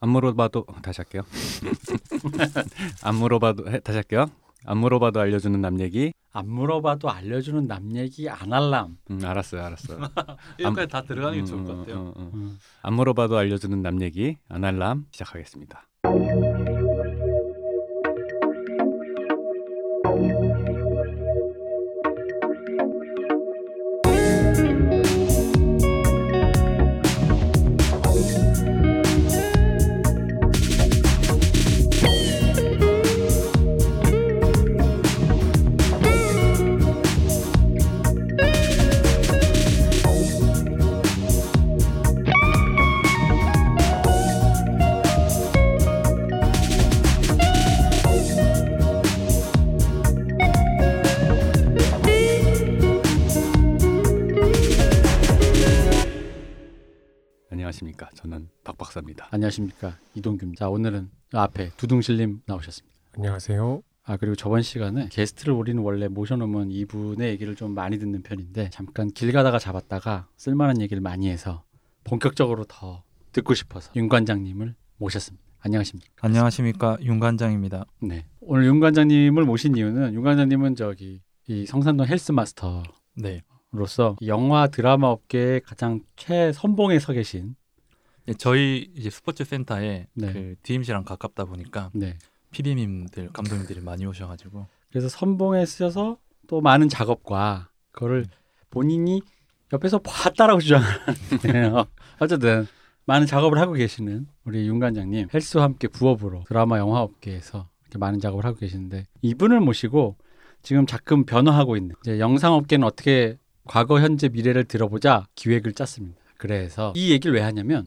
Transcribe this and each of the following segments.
안 물어봐도 어, 다시 할게요. 안 물어봐도 해, 다시 할게요. 안 물어봐도 알려주는 남 얘기. 안 물어봐도 알려주는 남 얘기 안 할람. 음, 알았어요, 알았어요. 여기까지 다 들어가는 게 음, 좋을 음, 것 같아요. 음, 음. 음. 안 물어봐도 알려주는 남 얘기 아날람 시작하겠습니다. 안녕하십니까 이동규입니다. 자 오늘은 앞에 두둥실님 나오셨습니다. 안녕하세요. 아 그리고 저번 시간에 게스트를 우리는 원래 모셔놓으면 이분의 얘기를 좀 많이 듣는 편인데 잠깐 길 가다가 잡았다가 쓸만한 얘기를 많이 해서 본격적으로 더 듣고 싶어서 윤 관장님을 모셨습니다. 안녕하십니까? 안녕하십니까 윤 관장입니다. 네 오늘 윤 관장님을 모신 이유는 윤 관장님은 저기 이 성산동 헬스 마스터 네. 로서 영화 드라마 업계의 가장 최선봉에 서 계신 예, 저희 이제 스포츠 센터에 네. 그 DMC랑 가깝다 보니까 네 PD님들 감독님들이 많이 오셔가지고 그래서 선봉에 쓰여서 또 많은 작업과 그거를 음. 본인이 옆에서 봤다라고 주장하네요. 어쨌든 많은 작업을 하고 계시는 우리 윤 관장님 헬스와 함께 부업으로 드라마 영화 업계에서 이렇게 많은 작업을 하고 계시는데 이분을 모시고 지금 자금 변화하고 있는 이제 영상 업계는 어떻게 과거 현재 미래를 들어보자 기획을 짰습니다. 그래서 이 얘기를 왜 하냐면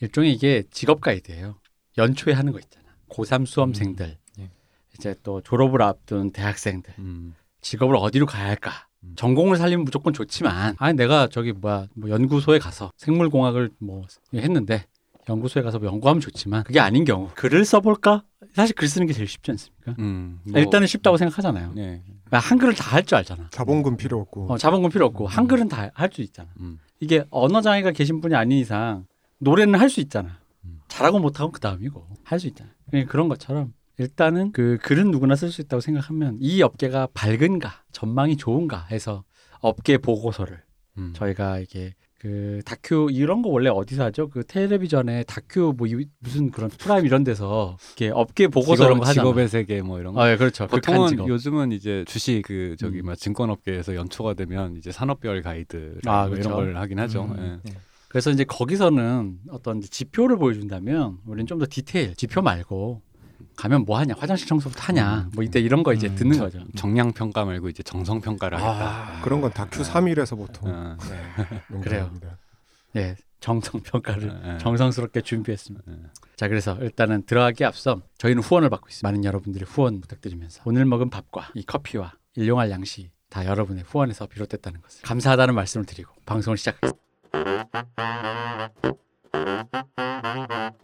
일종의 이게 직업 가이드예요. 연초에 하는 거 있잖아. 고3 수험생들 예. 이제 또 졸업을 앞둔 대학생들 음, 직업을 어디로 가야 할까? 음. 전공을 살리면 무조건 좋지만 아니 내가 저기 뭐야 뭐 연구소에 가서 생물공학을 뭐 했는데 연구소에 가서 뭐 연구하면 좋지만 그게 아닌 경우 글을 써볼까? 사실 글 쓰는 게 제일 쉽지 않습니까? 음, 뭐, 일단은 쉽다고 생각하잖아요. 네, 그러니까 한글을 다 할 줄 알잖아. 자본금 필요 없고 어, 자본금 필요 없고 한글은 다 할 수 있잖아. 음, 이게 언어 장애가 계신 분이 아닌 이상 노래는 할 수 있잖아. 음. 잘하고 못하고 그 다음이고 할 수 있잖아. 그런 것처럼 일단은 그 글은 누구나 쓸 수 있다고 생각하면 이 업계가 밝은가 전망이 좋은가 해서 업계 보고서를 음. 저희가 이게 그 다큐 이런 거 원래 어디서 하죠? 그 텔레비전에 다큐 뭐 이- 무슨 그런 프라임 이런 데서 이렇게 업계 보고서 직업, 이런 거 하잖아. 직업의 세계 뭐 이런 거. 아, 예, 그렇죠. 극한 보통은 직업. 요즘은 이제 주식 그 저기 음. 뭐 증권업계에서 연초가 되면 이제 산업별 가이드 아, 뭐 그렇죠. 이런 걸 하긴 하죠. 음. 예. 그래서 이제 거기서는 어떤 이제 지표를 보여준다면 우리는 좀 더 디테일 지표 말고 가면 뭐 하냐 화장실 청소부터 하냐 음. 뭐 이때 이런 거 이제 음. 듣는 저- 거죠. 정량 평가 말고 이제 정성 평가를 하겠다. 아, 그런 건 다큐 3일에서 보통 어, 네, 그래요. 예, 정성 평가를 예, 예. 정성스럽게 준비했습니다. 예. 자, 그래서 일단은 들어가기 앞서 저희는 후원을 받고 있습니다. 많은 여러분들의 후원 부탁드리면서 오늘 먹은 밥과 이 커피와 일용할 양식 다 여러분의 후원에서 비롯됐다는 것을 감사하다는 말씀을 드리고 방송을 시작하겠습니다.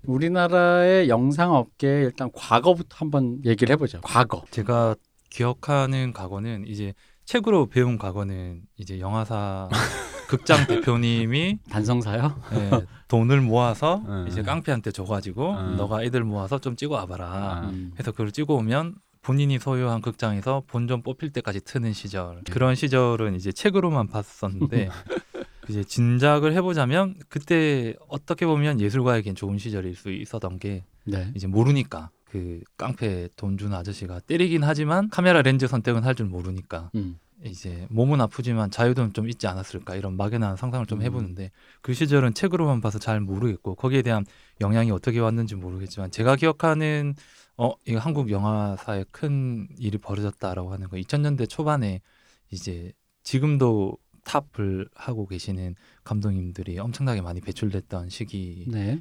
우리나라의 영상 업계 일단 과거부터 한번 얘기를 해보죠. 과거. 제가 기억하는 과거는 이제 책으로 배운 과거는 이제 영화사 극장 대표님이 단성사요? 예, 돈을 모아서 음. 이제 깡패한테 줘가지고 음. 너가 애들 모아서 좀 찍어 와봐라. 아. 음. 해서 그걸 찍어 오면 본인이 소유한 극장에서 본전 뽑힐 때까지 트는 시절 그런 시절은 이제 책으로만 봤었는데 이제 진작을 해보자면 그때 어떻게 보면 예술가에겐 좋은 시절일 수 있었던 게 네. 이제 모르니까 그 깡패 돈 주는 아저씨가 때리긴 하지만 카메라 렌즈 선택은 할 줄 모르니까 음. 이제 몸은 아프지만 자유도는 좀 있지 않았을까 이런 막연한 상상을 좀 음. 해보는데 그 시절은 책으로만 봐서 잘 모르겠고 거기에 대한 영향이 어떻게 왔는지 모르겠지만 제가 기억하는 어 이거 한국 영화사에 큰 일이 벌어졌다라고 하는 거 2000년대 초반에 이제 지금도 탑을 하고 계시는 감독님들이 엄청나게 많이 배출됐던 시기가 네.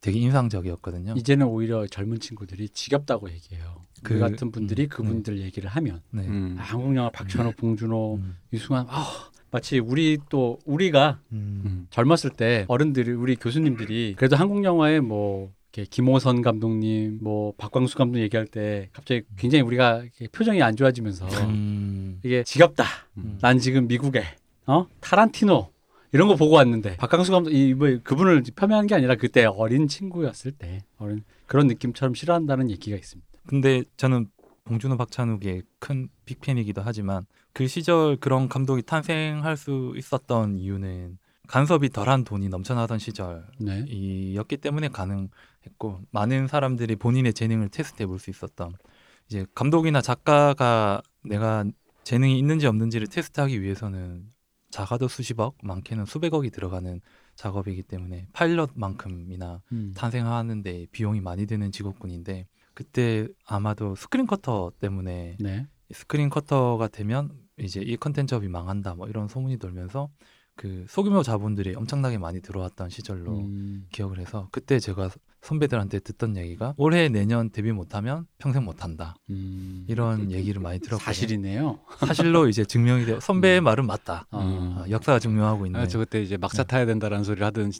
되게 인상적이었거든요. 이제는 오히려 젊은 친구들이 지겹다고 얘기해요. 그 그- 같은 분들이 음, 그분들 얘기를 하면 네. 음. 아, 한국 영화 박찬호, 봉준호, 음. 유승환 아, 마치 우리 또 우리가 음. 음. 젊었을 때 어른들이 우리 교수님들이 그래도 한국 영화에 뭐 이렇게 김호선 감독님, 뭐 박광수 감독 얘기할 때 갑자기 굉장히 우리가 표정이 안 좋아지면서 음. 이게 지겹다. 음. 난 지금 미국에 어 타란티노 이런 거 보고 왔는데 박강수 감독 이뭐 그분을 폄훼한 게 아니라 그때 어린 친구였을 때 어린 그런 느낌처럼 싫어한다는 얘기가 있습니다. 근데 저는 봉준호 박찬욱의 큰 빅팬이기도 하지만 그 시절 그런 감독이 탄생할 수 있었던 이유는 간섭이 덜한 돈이 넘쳐나던 네. 시절이었기 때문에 가능 했고 많은 사람들이 본인의 재능을 테스트해 볼 수 있었던 이제 감독이나 작가가 내가 재능이 있는지 없는지를 테스트하기 위해서는 작아도 수십억, 많게는 수백억이 들어가는 작업이기 때문에 파일럿만큼이나 음. 탄생하는데 비용이 많이 드는 직업군인데 그때 아마도 스크린 쿼터 때문에 네. 스크린 쿼터가 되면 이제 이 컨텐츠업이 망한다 뭐 이런 소문이 돌면서 그 소규모 자본들이 엄청나게 많이 들어왔던 시절로 음. 기억을 해서 그때 제가 선배들한테 듣던 얘기가 올해 내년 데뷔 못하면 평생 못한다 음. 이런 얘기를 많이 들었거든요. 사실이네요. 사실로 이제 증명이 되어 선배의 말은 맞다. 아. 어, 역사가 증명하고 있는. 아, 저 그때 이제 막차 타야 된다라는 소리를 하던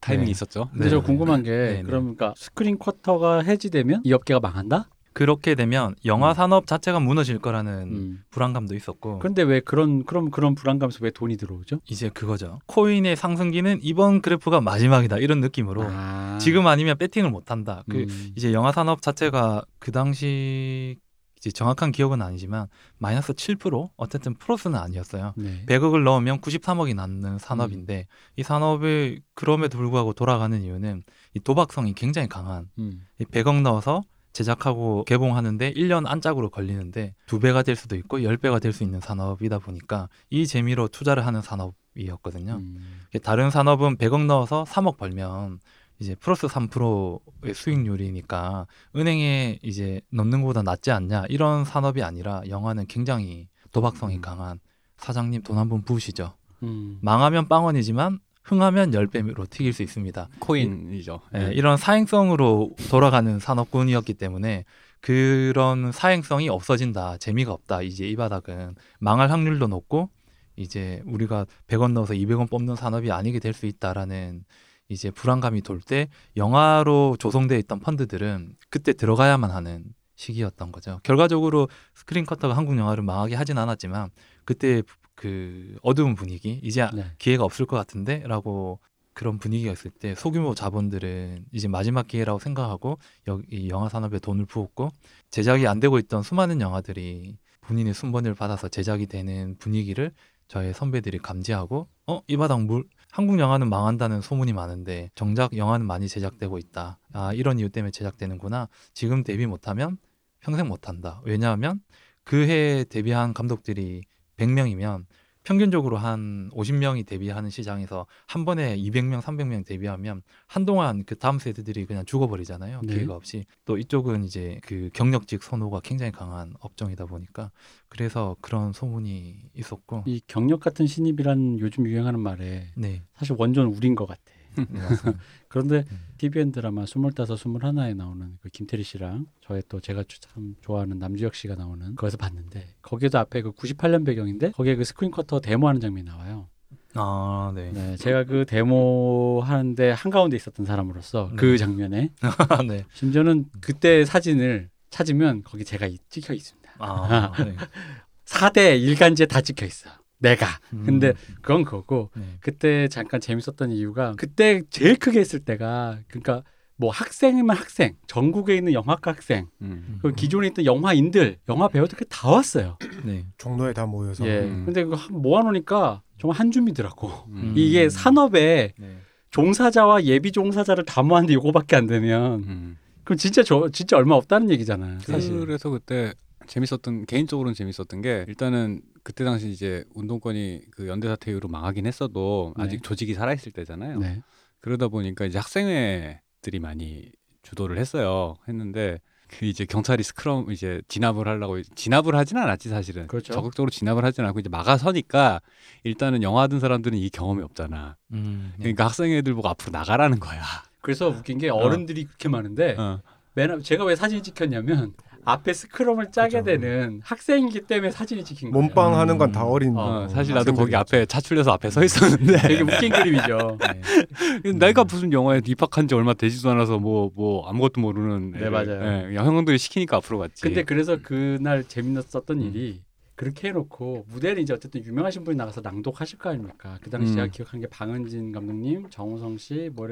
타이밍이 네. 있었죠. 근데 네, 저 네. 궁금한 게 네, 네. 그러니까 스크린 쿼터가 해지되면 이 업계가 망한다? 그렇게 되면 영화 음. 산업 자체가 무너질 거라는 음. 불안감도 있었고 그런데 왜 그런 그럼 그런 불안감에서 왜 돈이 들어오죠? 이제 그거죠. 코인의 상승기는 이번 그래프가 마지막이다 이런 느낌으로 아. 지금 아니면 배팅을 못 한다. 그 음. 이제 영화 산업 자체가 그 당시 이제 정확한 기억은 아니지만 마이너스 7% 어쨌든 플러스는 아니었어요. 네. 100억을 넣으면 93억이 남는 산업인데 이 산업이 그럼에도 불구하고 돌아가는 이유는 이 도박성이 굉장히 강한 음. 이 100억 넣어서 제작하고 개봉하는데 1년 안짝으로 걸리는데 두 배가 될 수도 있고 10배가 될 수 있는 산업이다 보니까 이 재미로 투자를 하는 산업이었거든요. 음. 다른 산업은 100억 넣어서 3억 벌면 이제 플러스 3%의 수익률이니까 은행에 이제 넣는 것보다 낫지 않냐 이런 산업이 아니라 영화는 굉장히 도박성이 강한 사장님 돈 한 번 부으시죠. 음. 망하면 빵원이지만 흥하면 10배로 튀길 수 있습니다. 코인이죠. 예, 이런 사행성으로 돌아가는 산업군이었기 때문에 그런 사행성이 없어진다, 재미가 없다. 이제 이 바닥은 망할 확률도 높고 이제 우리가 100원 넣어서 200원 뽑는 산업이 아니게 될 수 있다라는 이제 불안감이 돌 때 영화로 조성돼 있던 펀드들은 그때 들어가야만 하는 시기였던 거죠. 결과적으로 스크린 커터가 한국 영화를 망하게 하진 않았지만 그때 그 어두운 분위기 이제 네. 기회가 없을 것 같은데라고 그런 분위기가 있을 때 소규모 자본들은 이제 마지막 기회라고 생각하고 여기 영화 산업에 돈을 부었고 제작이 안 되고 있던 수많은 영화들이 본인의 순번을 받아서 제작이 되는 분위기를 저의 선배들이 감지하고 어 이 바닥 물 한국 영화는 망한다는 소문이 많은데 정작 영화는 많이 제작되고 있다. 아 이런 이유 때문에 제작되는구나. 지금 데뷔 못하면 평생 못한다. 왜냐하면 그해 데뷔한 감독들이 100명이면 평균적으로 한 50명이 데뷔하는 시장에서 한 번에 200명, 300명 데뷔하면 한동안 그 다음 세대들이 그냥 죽어버리잖아요. 네. 기회가 없이. 또 이쪽은 이제 그 경력직 선호가 굉장히 강한 업종이다 보니까 그래서 그런 소문이 있었고. 이 경력 같은 신입이란 요즘 유행하는 말에 네. 사실 원조는 우린 것 같아. 네. 그런데 음. TVN 드라마 스물다섯 스물하나에 나오는 그 김태리 씨랑 저의 또 제가 참 좋아하는 남주혁 씨가 나오는 거기서 봤는데 거기에도 앞에 그 98년 배경인데 거기에 그 스크린 쿼터 데모하는 장면이 나와요. 아, 네. 네, 제가 그 데모 하는데 한가운데 있었던 사람으로서 그 네. 장면에 네. 심지어는 그때 사진을 찾으면 거기 제가 이- 찍혀 있습니다. 아, 네. 4대 일간지에 다 찍혀 있어. 내가. 근데 음, 그건 그거고 네. 그때 잠깐 재밌었던 이유가 그때 제일 크게 했을 때가 그러니까 뭐 학생이면 학생, 전국에 있는 영화과 학생, 음. 그 기존에 있던 영화인들, 영화 배우들 다 왔어요. 네. 종로에 다 모여서 예. 음. 근데 그거 한- 모아놓으니까 정말 한 줌이더라고. 음. 이게 산업에 네. 종사자와 예비 종사자를 다 모았는데 이거밖에 안 되면 음. 그럼 진짜 저 진짜 얼마 없다는 얘기잖아요. 사실. 그래서 그때 재밌었던 개인적으로는 재밌었던 게 일단은 그때 당시 이제 운동권이 그 연대 사태 이후로 망하긴 했어도 네. 아직 조직이 살아 있을 때잖아요. 네. 그러다 보니까 이제 학생회들이 많이 주도를 했어요. 했는데 그 이제 경찰이 스크럼 이제 진압을 하려고 진압을 하진 않았지 사실은 그렇죠. 적극적으로 진압을 하진 않고 이제 막아서니까 일단은 영화 하던 사람들은 이 경험이 없잖아. 음, 네. 그러니까 학생애들 보고 앞으로 나가라는 거야. 그래서 웃긴 게 어른들이 그렇게 많은데 어. 맨 앞- 제가 왜 사진이 찍혔냐면 앞에 스크럼을 짜게 그죠. 되는 학생이기 때문에 사진이 찍힌 거예요. 몸빵 하는 건다 음. 어린 어, 어, 사실 나도 거기. 앞에 차출려서 앞에 서 있었는데 되게 웃긴 그림이죠. 네. 내가 무슨 영화에 입학한 지 얼마 되지도 않아서 뭐뭐 아무것도 모르는 네, 애를, 맞아요. 예, 형들이 시키니까 앞으로 갔지. 근데 그래서 그날 재밌었던 음. 일이 그렇게 해놓고 무대를 이제 어쨌든 유명하신 분이 나가서 낭독하실 거 아닙니까? 그 당시 음. 제가 기억한 게 방은진 감독님, 정우성 씨, 뭐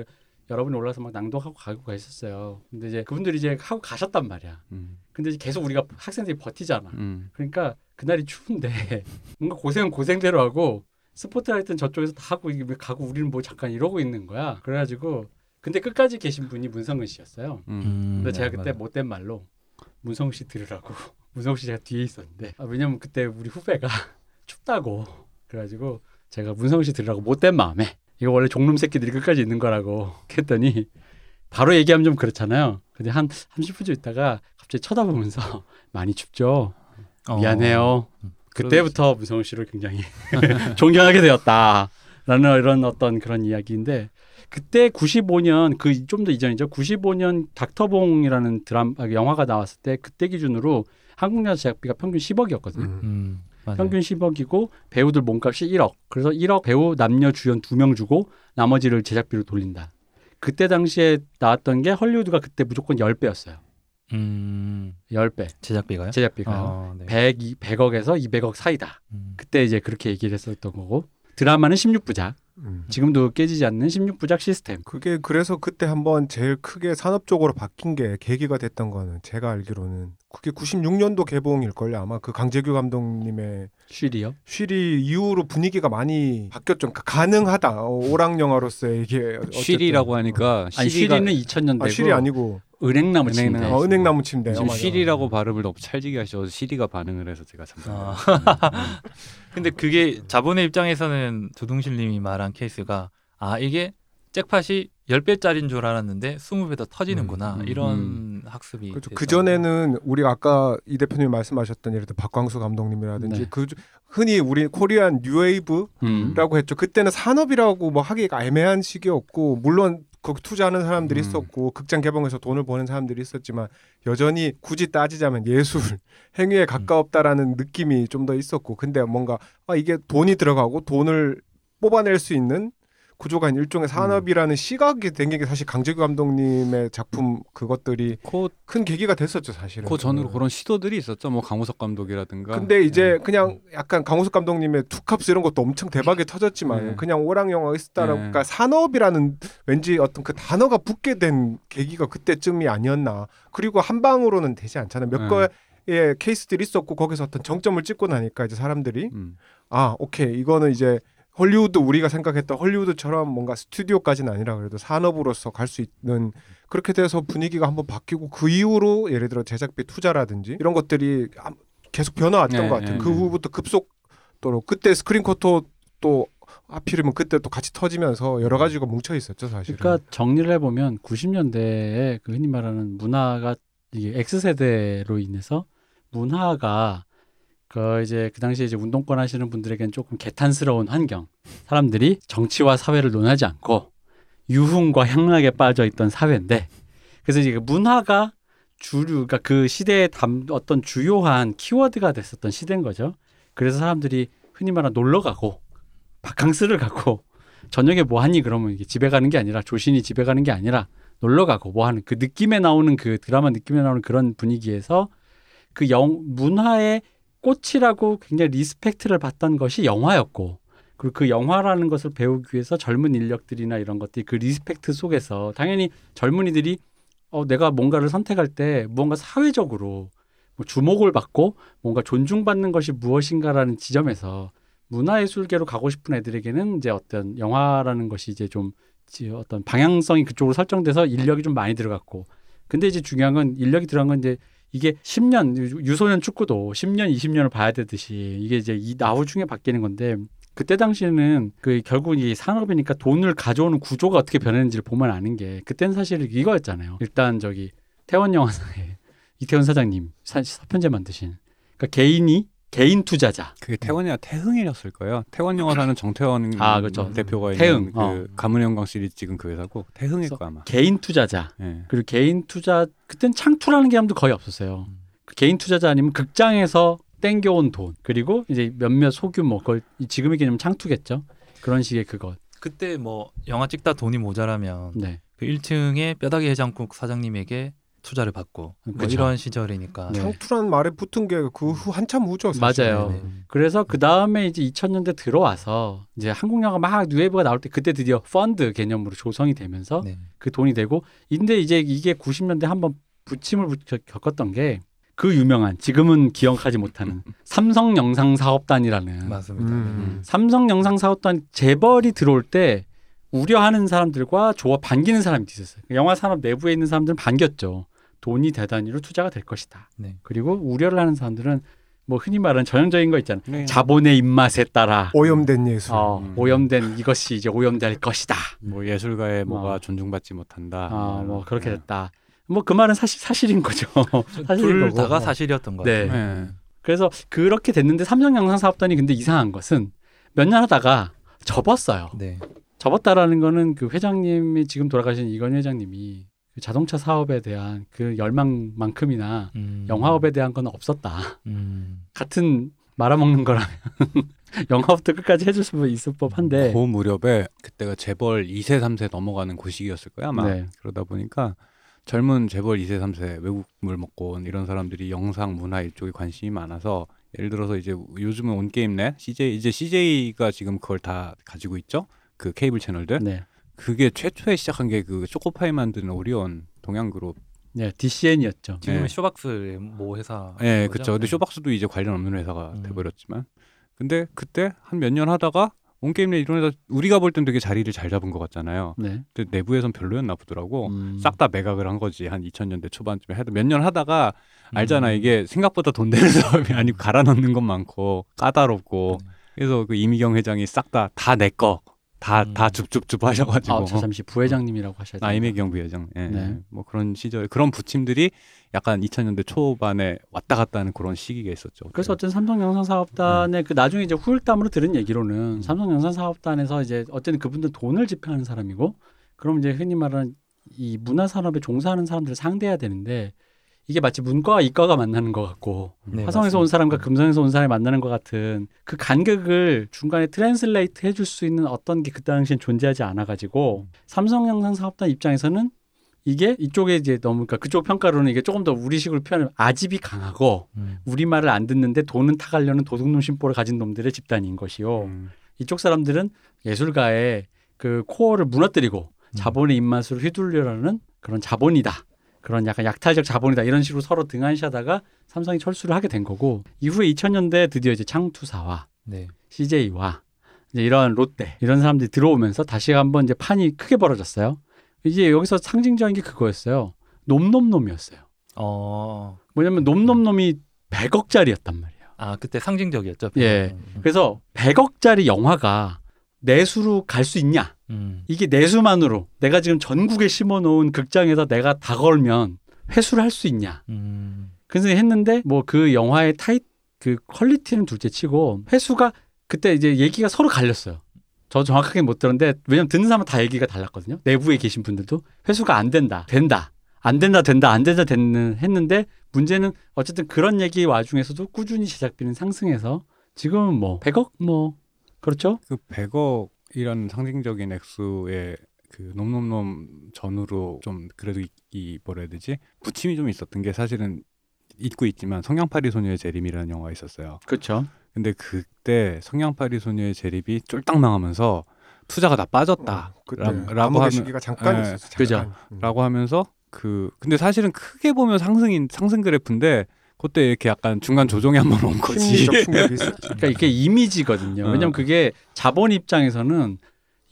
여러분이 올라서 막 낭독하고 가고 가셨어요. 근데 이제 그분들이 이제 하고 가셨단 말이야. 음. 근데 이제 계속 우리가 학생들이 버티잖아. 음. 그러니까 그날이 추운데 뭔가 고생은 고생대로 하고 스포트라이트는 저쪽에서 다 하고 가고 우리는 뭐 잠깐 이러고 있는 거야. 그래가지고 근데 끝까지 계신 분이 문성근 씨였어요. 음. 근데 네, 제가 그때 맞아요. 못된 말로 문성우 씨 들으라고 문성우 씨 제가 뒤에 있었는데 아, 왜냐면 그때 우리 후배가 춥다고 그래가지고 제가 문성우 씨 들으라고 못된 마음에 이거 원래 종놈 새끼들이 끝까지 있는 거라고 했더니 바로 얘기하면 좀 그렇잖아요. 근데 한 30분 좀 있다가 갑자기 쳐다보면서 많이 춥죠. 어. 미안해요. 그때부터 문성우 씨를 굉장히 존경하게 되었다 라는 이런 어떤 그런 이야기인데 그때 95년 그 좀 더 이전이죠. 95년 닥터봉이라는 드라마 아, 영화가 나왔을 때 그때 기준으로 한국 영화 제작비가 평균 10억이었거든요. 음. 음, 맞아요. 평균 10억이고 배우들 몸값이 1억. 그래서 1억 배우 남녀 주연 2명 주고 나머지를 제작비로 돌린다. 그때 당시에 나왔던 게 헐리우드가 그때 무조건 10배였어요. 음, 10배. 제작비가요? 제작비가. 어, 네. 100, 100억에서 200억 사이다. 음. 그때 이제 그렇게 얘기를 했었던 거고. 드라마는 16부작. 음. 지금도 깨지지 않는 16부작 시스템. 그게 그래서 그때 한번 제일 크게 산업적으로 바뀐 게 계기가 됐던 거는 제가 알기로는 그게 96년도 개봉일 걸요 아마 그 강재규 감독님의 쉴이요. 쉬리 이후로 분위기가 많이 바뀌었죠. 그러니까 가능하다. 어, 오락 영화로서의 이게 어쨌든. 쉬리라고 하니까 아니 쉬리가 쉬리는 2000년대고 아, 쉬리 아니고 은행나무 침대. 은행나무. 어, 은행나무 침대. 어, 지금. 쉬리라고 발음을 너무 찰지게 하셔서 쉬리가 반응을 해서 제가 참. 아. 근데 그게 자본의 입장에서는 조동실님이 말한 케이스가 아 이게 잭팟이 10배짜리인 줄 알았는데 20배 더 터지는구나 음, 음, 이런 학습이 그렇죠. 됐었는데. 그 전에는 우리가 아까 이 대표님이 말씀하셨던 예를 들어 박광수 감독님이라든지 네. 그 주- 흔히 우리 Korean New Wave라고 음. 했죠. 그때는 산업이라고 뭐 하기가 애매한 시기였고 물론 거기 투자하는 사람들이 음. 있었고 극장 개봉해서 돈을 버는 사람들이 있었지만 여전히 굳이 따지자면 예술 행위에 가까웠다라는 느낌이 좀 더 있었고 근데 뭔가 아 이게 돈이 들어가고 돈을 뽑아낼 수 있는 구조가 일종의 산업이라는 시각이 된 게 사실 강재규 감독님의 작품 그것들이 코, 큰 계기가 됐었죠 사실은. 그 전으로 음. 그런 시도들이 있었죠. 뭐 강우석 감독이라든가. 근데 이제 네. 그냥 약간 강호석 감독님의 투캅스 이런 것도 엄청 대박에 터졌지만 네. 그냥 오락 영화가 있었다라고 네. 그러니까 산업이라는 왠지 어떤 그 단어가 붙게 된 계기가 그때쯤이 아니었나. 그리고 한 방으로는 되지 않잖아요. 몇 네. 거의 케이스들이 있었고 거기서 어떤 정점을 찍고 나니까 이제 사람들이 음. 아 오케이 이거는 이제 헐리우드 우리가 생각했던 헐리우드처럼 뭔가 스튜디오까지는 아니라 그래도 산업으로서 갈 수 있는 그렇게 돼서 분위기가 한번 바뀌고 그 이후로 예를 들어 제작비 투자라든지 이런 것들이 아- 계속 변화왔던 네, 것 같아요. 네, 그 네. 후부터 급속도로 그때 스크린 쿼터 또 하필이면 그때 또 같이 터지면서 여러 가지가 뭉쳐 있었죠 사실은. 그러니까 정리를 해보면 90년대에 그 흔히 말하는 문화가 이게 X 세대로 인해서 문화가 그 이제 그 당시에 이제 운동권 하시는 분들에게는 조금 개탄스러운 환경. 사람들이 정치와 사회를 논하지 않고 유흥과 향락에 빠져 있던 사회인데 그래서 이제 그 문화가 주류 그러니까 그 시대에 담 어떤 주요한 키워드가 됐었던 시대인 거죠. 그래서 사람들이 흔히 말하는 놀러 가고 바캉스를 가고 저녁에 뭐 하니 그러면 집에 가는 게 아니라 조신이 집에 가는 게 아니라 놀러 가고 뭐 하는 그 느낌에 나오는 그 드라마 느낌에 나오는 그런 분위기에서 그 young 문화의 꽃이라고 굉장히 respect를 받던 것이 영화였고 그리고 그 영화라는 것을 배우기 위해서 젊은 인력들이나 이런 것들이 그 respect 속에서 당연히 젊은이들이 어 내가 뭔가를 선택할 때 무언가 사회적으로 뭐 주목을 받고 뭔가 존중받는 것이 무엇인가라는 지점에서 문화예술계로 가고 싶은 애들에게는 이제 어떤 영화라는 것이 이제 좀 지- 어떤 방향성이 그쪽으로 설정돼서 인력이 좀 많이 들어갔고. 근데 이제 중요한 건 인력이 들어간 건 이제 이게 10년 유- 유소년 축구도 10년 20년을 봐야 되듯이 이게 이제 이 나후 중에 바뀌는 건데 그때 당시에는 그 결국 이 산업이니까 돈을 가져오는 구조가 어떻게 변했는지를 보면 아는 게 그때는 사실 이거였잖아요. 일단 저기 태원 영화사에 이태원 사장님 사, 사편제 만드신 그러니까 개인이 개인 투자자 그게 태원이나 태흥이었을 거예요. 태원 영화사는 정태원 아, 그렇죠. 대표가 태흥, 있는 그 어. 가문 영광 시리즈 찍은 그 회사고 태흥일 거 아마. 개인 투자자 예. 그리고 개인 투자 그땐 창투라는 개념도 거의 없었어요. 그 개인 투자자 아니면 극장에서 땡겨온 돈 그리고 이제 몇몇 소규모 그걸 지금의 개념 창투겠죠. 그런 식의 그것. 그때 뭐 영화 찍다 돈이 모자라면 네. 그 1층에 뼈다귀 해장국 사장님에게 투자를 받고 뭐 그렇죠. 이런 시절이니까 네. 창투라는 말에 붙은 게 그 후 한참 후죠. 사실. 맞아요. 네. 그래서 그 다음에 이제 2000년대 들어와서 이제 한국 영화 막 뉴웨이브가 나올 때 그때 드디어 펀드 개념으로 조성이 되면서 네. 그 돈이 되고 근데 이제 이게 90년대 한번 부침을 부- 겪었던 게 그 유명한 지금은 기억하지 못하는 삼성 영상 사업단이라는 맞습니다. 음. 삼성 영상 사업단 재벌이 들어올 때 우려하는 사람들과 조합 반기는 사람이 있었어요. 영화 산업 내부에 있는 사람들은 반겼죠. 돈이 대단위로 투자가 될 것이다. 네. 그리고 우려를 하는 사람들은 뭐 흔히 말하는 전형적인 거 있잖아요. 네. 자본의 입맛에 따라 오염된 예술. 어, 음. 오염된 이것이 이제 오염될 것이다. 뭐 예술가의 뭐가 어. 존중받지 못한다. 아, 뭐 그렇게 네. 됐다. 뭐 그 말은 사실 사실인 거죠. 사실인 둘 거고. 다가 사실이었던 것 네. 같아요. 네. 그래서 그렇게 됐는데 삼성 영상 사업단이 근데 이상한 것은 몇 년 하다가 접었어요. 네. 접었다라는 거는 그 회장님이 지금 돌아가신 이건희 회장님이 그 자동차 사업에 대한 그 열망만큼이나 음. 영화업에 대한 건 없었다. 음. 같은 말아먹는 거라면 영화부터 끝까지 해줄 수 있을 법한데. 그 무렵에 그때가 재벌 2세 3세 넘어가는 그 시기였을 거야 아마 네. 그러다 보니까 젊은 재벌 2세 3세 외국물 먹고 온 이런 사람들이 영상 문화 이쪽에 관심이 많아서 예를 들어서 이제 요즘은 온게임 넷 CJ 이제 CJ가 지금 그걸 다 가지고 있죠 그 케이블 채널들 네. 그게 최초에 시작한 게 그 초코파이 만드는 오리온 동양 그룹 네, DCN이었죠. 지금은 네. 쇼박스의 모 회사. 예, 거죠? 그렇죠. 근데 네. 쇼박스도 이제 관련 없는 회사가 음. 돼버렸지만, 근데 그때 한 몇 년 하다가 온게임넷 이런 회사 우리가 볼 땐 되게 자리를 잘 잡은 것 같잖아요. 네. 근데 내부에선 별로였나 보더라고. 음. 싹다 매각을 한 거지 한 2000년대 초반쯤에 해도 몇년 하다가 음. 알잖아 이게 생각보다 돈 되는 사업이 아니고 갈아 넣는 것 많고 까다롭고 네. 그래서 그 이미경 회장이 싹 다 다 내 거 다다 음. 줍줍줍 하셔가지고 아, 저 잠시 부회장님이라고 하셔야 돼요. 아 이미경 부회장 예, 네. 예. 뭐 그런 시절 그런 부침들이 약간 2000년대 초반에 왔다 갔다 하는 그런 시기가 있었죠. 그래서 어쨌든 삼성 영상 사업단의 그 나중에 이제 후일담으로 들은 얘기로는 삼성 영상 사업단에서 이제 어쨌든 그분들 돈을 집행하는 사람이고 그럼 이제 흔히 말하는 이 문화 산업에 종사하는 사람들을 상대해야 되는데 이게 마치 문과와 이과가 만나는 것 같고 네, 화성에서 온 맞습니다. 사람과 금성에서 온 사람이 만나는 것 같은 그 간격을 중간에 translate 해줄 수 있는 어떤 게 그 당시엔 존재하지 않아가지고 삼성 영상 사업단 입장에서는 이게 이쪽에 이제 너무 그러니까 그쪽 평가로는 이게 조금 더 우리식으로 표현하면 아집이 강하고 음. 우리 말을 안 듣는데 돈은 타가려는 도둑놈 심보를 가진 놈들의 집단인 것이요. 음. 이쪽 사람들은 예술가의 그 코어를 무너뜨리고 음. 자본의 입맛으로 휘둘려라는 그런 자본이다. 그런 약간 약탈적 자본이다. 이런 식으로 서로 등한시하다가 삼성이 철수를 하게 된 거고 이후에 2000년대 드디어 이제 창투사와 네. CJ와 이제 이런 롯데 이런 사람들이 들어오면서 다시 한번 이제 판이 크게 벌어졌어요. 이제 여기서 상징적인 게 그거였어요. 놈놈놈이었어요. 어. 뭐냐면 놈놈놈이 100억짜리였단 말이에요. 아 그때 상징적이었죠. 예. 음. 그래서 100억짜리 영화가 내수로 갈 수 있냐? 음. 이게 내수만으로 내가 지금 전국에 심어 놓은 극장에서 내가 다 걸면 회수를 할 수 있냐? 음. 그래서 했는데 뭐 그 영화의 타이 그 퀄리티는 둘째치고 회수가 그때 이제 얘기가 서로 갈렸어요. 저 정확하게 못 들었는데 왜냐면 듣는 사람은 다 얘기가 달랐거든요. 내부에 계신 분들도 회수가 안 된다, 된다, 안 된다, 된다, 안 된다, 됐는 했는데 문제는 어쨌든 그런 얘기 와중에서도 꾸준히 제작비는 상승해서 지금은 뭐 100억 뭐 그렇죠? 그 100억이라는 상징적인 액수의 그 놈놈놈 전후로 좀 그래도 이, 이 뭐라 해야 되지 부침이 좀 있었던 게 사실은 잊고 있지만 성냥팔이 소녀의 재림이라는 영화가 있었어요. 그렇죠. 근데 그때 성냥팔이 소녀의 재림이 쫄딱 망하면서 투자가 다 빠졌다. 어, 라- 라고 라고 하면- 시기가 잠깐 예, 있었어. 잠깐. 그죠. 음. 라고 하면서 그 근데 사실은 크게 보면 상승인 상승 그래프인데 그때 이렇게 약간 중간 조정이 한 번 온 거지. 그러니까 이게 이미지거든요. 어. 왜냐면 그게 자본 입장에서는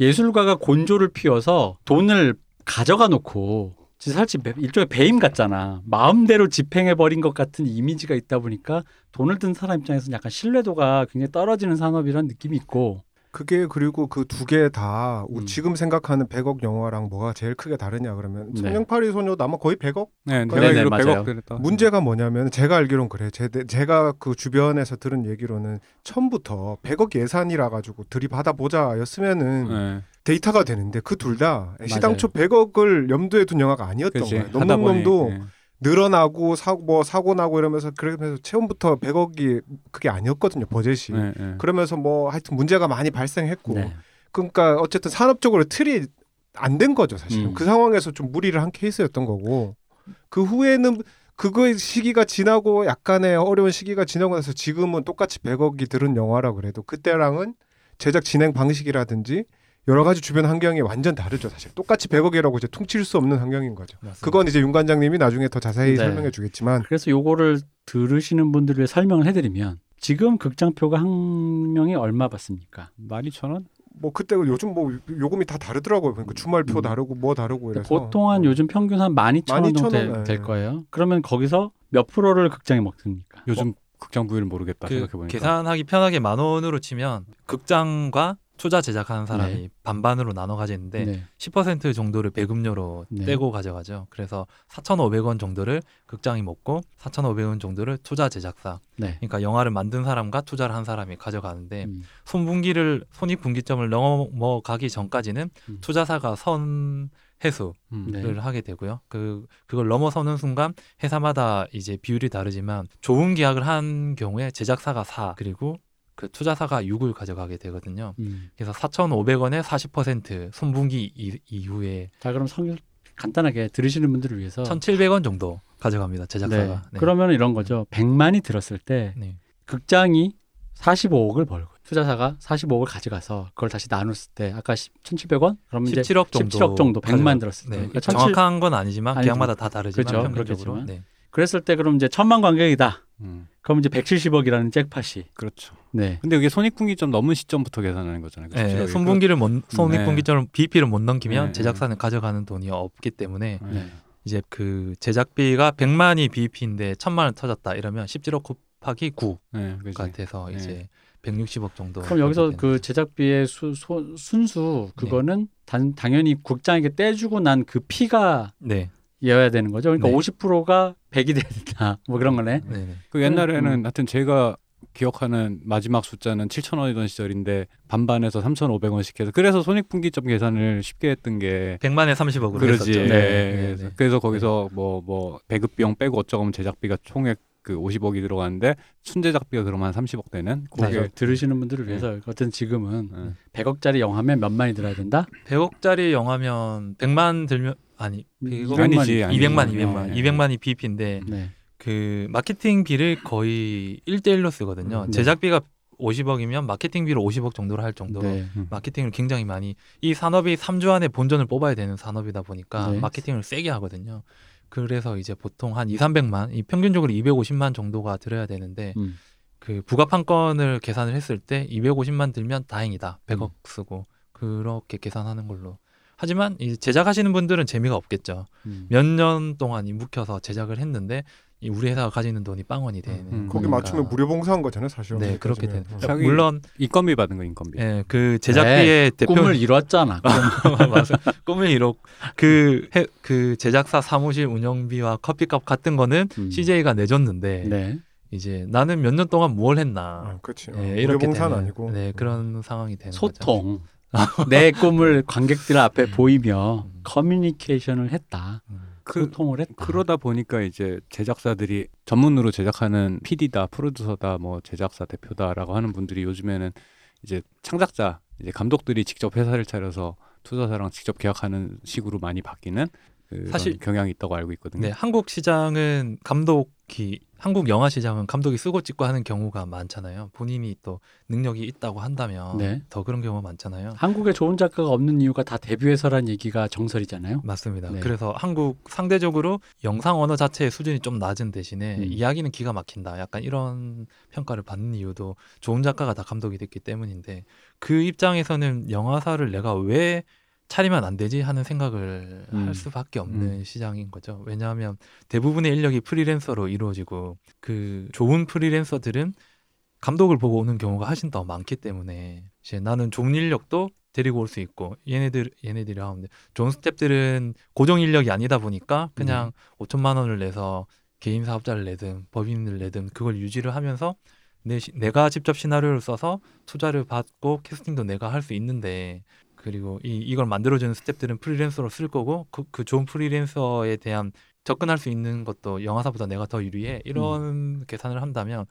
예술가가 곤조를 피워서 돈을 가져가 놓고 진짜 사실 배- 일종의 배임 같잖아. 마음대로 집행해 버린 것 같은 이미지가 있다 보니까 돈을 든 사람 입장에서는 약간 신뢰도가 굉장히 떨어지는 산업이라는 느낌이 있고 그게 그리고 그 두 개다 음. 지금 생각하는 100억 영화랑 뭐가 제일 크게 다르냐 그러면 네. 성냥팔이 소녀도 아마 거의 100억? 네, 알기로 맞아요. 100억 그랬다. 문제가 뭐냐면 제가 알기론 그래. 제, 제가 그 주변에서 들은 얘기로는 처음부터 100억 예산이라 가지고 들이받아 보자였으면은 네. 데이터가 되는데 그 둘 다. 시당초 100억을 염두에 둔 영화가 아니었던 그치. 거예요. 놈놈놈도 예. 늘어나고 사고 뭐 사고 나고 이러면서 그러면서 처음부터 100억이 그게 아니었거든요 버젯이. 네, 네. 그러면서 뭐 하여튼 문제가 많이 발생했고 네. 그러니까 어쨌든 산업적으로 틀이 안 된 거죠 사실은 음. 그 상황에서 좀 무리를 한 케이스였던 거고 그 후에는 그거의 시기가 지나고 약간의 어려운 시기가 지나고 나서 지금은 똑같이 100억이 들은 영화라 그래도 그때랑은 제작 진행 방식이라든지 여러 가지 주변 환경이 완전 다르죠 사실 똑같이 100억이라고 이제 퉁칠 수 없는 환경인 거죠 맞습니다. 그건 이제 윤 관장님이 나중에 더 자세히 네. 설명해 주겠지만 그래서 요거를 들으시는 분들을 설명을 해드리면 지금 극장표가 한 명이 얼마 받습니까? 12,000원? 뭐 그때 요즘 뭐 요금이 다 다르더라고요 그러니까 주말표 음. 다르고 뭐 다르고 이래서 보통 한 요즘 평균 한 12,000원 정도 12,000원, 될, 네. 될 거예요. 그러면 거기서 몇 프로를 극장에 먹습니까? 요즘 극장 부위를 모르겠다 그 생각해 보니까. 계산하기 편하게 만 원으로 치면 극장과 투자 제작하는 사람이 네. 반반으로 나눠 가지는데 네. 10% 정도를 배급료로 네. 떼고 가져가죠. 그래서 4,500원 정도를 극장이 먹고 4,500원 정도를 투자 제작사, 네. 그러니까 영화를 만든 사람과 투자를 한 사람이 가져가는데 음. 손분기를 손익분기점을 넘어가기 전까지는 음. 투자사가 선 회수를 음. 네. 하게 되고요. 그 그걸 넘어서는 순간 회사마다 이제 비율이 다르지만 좋은 계약을 한 경우에 제작사가 4 그리고 그 투자사가 6을 가져가게 되거든요. 음. 그래서 4,500원에 40% 손분기 이, 이후에 자 그럼 성 간단하게 들으시는 분들을 위해서 1,700원 정도 가져갑니다. 네. 제작사가. 네. 그러면 이런 거죠. 100만이 들었을 때 네. 극장이 45억을 벌고 투자사가 45억을 가져가서 그걸 다시 나눴을 때 아까 1,700원 그러면 이제 17억 정도 17억 정도 100만 가져가- 들었을 때 네. 그러니까 17 정확한 건 아니지만 아니지만. 계약마다 다 다르지만 그렇죠. 평균적으로. 네. 그랬을 때 그럼 이제 천만 관객이다. 음. 그럼 이제 170억이라는 잭팟이 그렇죠. 네. 근데 그게 손익분기점 넘은 시점부터 계산하는 거잖아요. 그 네, 수치가. 손분기를 못 손익분기점을 BP를 못 넘기면 네. 제작사는 가져가는 돈이 없기 때문에 네. 네. 이제 그 제작비가 100만이 BP인데 1000만 원 터졌다 이러면 17억 곱하기 9 네, 그지. 같아서 네. 이제 160억 정도. 그럼 여기서 그. 제작비의 수, 소- 순수 네. 그거는 단, 당연히 국장에게 떼주고 난 그 피가 네. 이어야 되는 거죠. 그러니까 네. 50%가 100이 돼야 된다. 뭐 그런 거네. 네. 네. 그 옛날에는 음. 하여튼 제가 기억하는 마지막 숫자는 7,000원이던 시절인데 반반에서 3,500원씩 해서 그래서 손익분기점 계산을 쉽게 했던 게 100만에 30억으로 그러지. 했었죠. 예, 네, 그래서, 네. 그래서 거기서 뭐뭐 배급 비용 빼고 어쩌고 하면 제작비가 총액 그 50억이 들어가는데 순제작비가 그러면 한 30억 되는 그래서 그게 들으시는 분들을 위해서 어쨌든 지금은 네. 100억짜리 영화면 몇만이 들어야 된다? 100억짜리 영화면 100만 들면 아니 100억 아니지, 아니지. 200만 아니지. 200만 네. 200만이 BP인데 네. 그 마케팅비를 거의 1대1로 쓰거든요. 음, 네. 제작비가 50억이면 마케팅비를 50억 정도로 할 정도로 네. 마케팅을 굉장히 많이 이 산업이 3주 안에 본전을 뽑아야 되는 산업이다 보니까 네. 마케팅을 세게 하거든요. 그래서 이제 보통 한 2, 300만, 이 평균적으로 250만 정도가 들어야 되는데 음. 그 부가판권을 계산을 했을 때 250만 들면 다행이다. 100억 음. 쓰고 그렇게 계산하는 걸로. 하지만 이 제작하시는 분들은 재미가 없겠죠. 음. 몇년 동안 이 묵혀서 제작을 했는데 이 우리 회사가 가지는 돈이 빵원이 되는. 음. 거기. 맞추면 무료 봉사한 거잖아요 사실 네, 그렇게 되는. 음. 자기- 물론 인건비 받은 거 인건비. 예, 그 제작비의 네, 대표 꿈을 이뤘잖아. 맞아. 꿈을 이뤘 그, 해, 그 제작사 사무실 운영비와 커피값 같은 거는 음. CJ가 내줬는데 네. 이제 나는 몇 년 동안 뭘 했나 아, 그렇지 어, 예, 무료 이렇게 봉사는 되는, 아니고 네 그런 상황이 되는 거죠. 소통. 내 꿈을 관객들 앞에 보이며 음. 커뮤니케이션을 했다. 음. 그 소통을 했다. 그러다 보니까 이제 제작사들이 전문으로 제작하는 PD다, 프로듀서다, 뭐 제작사 대표다라고 하는 분들이 요즘에는 이제 창작자, 이제 감독들이 직접 회사를 차려서 투자사랑 직접 계약하는 식으로 많이 바뀌는 그 사실- 경향이 있다고 알고 있거든요. 네, 한국 시장은 감독이 한국 영화 시장은 감독이 쓰고 찍고 하는 경우가 많잖아요. 본인이 또 능력이 있다고 한다면 네. 더 그런 경우가 많잖아요. 한국에 좋은 작가가 없는 이유가 다 데뷔해서란 얘기가 정설이잖아요. 맞습니다. 네. 그래서 한국 상대적으로 영상 언어 자체의 수준이 좀 낮은 대신에 음. 이야기는 기가 막힌다. 약간 이런 평가를 받는 이유도 좋은 작가가 다 감독이 됐기 때문인데 그 입장에서는 영화사를 내가 왜 차리면 안 되지 하는 생각을 음. 할 수밖에 없는 시장인 거죠. 왜냐하면 대부분의 인력이 프리랜서로 이루어지고 그 좋은 프리랜서들은 감독을 보고 오는 경우가 훨씬 더 많기 때문에 이제 나는 좋은 인력도 데리고 올 수 있고 얘네들 얘네들이 하는데 좋은 스탭들은 고정 인력이 아니다 보니까 그냥 5천만 원을 내서 개인 사업자를 내든 법인을 내든 그걸 유지를 하면서 내 시- 내가 직접 시나리오를 써서 투자를 받고 캐스팅도 내가 할 수 있는데 그리고 이 이걸 만들어주는 스탭들은 프리랜서로 쓸 거고 그, 그 좋은 프리랜서에 대한 접근할 수 있는 것도 영화사보다 내가 더 유리해 이런 계산을 한다면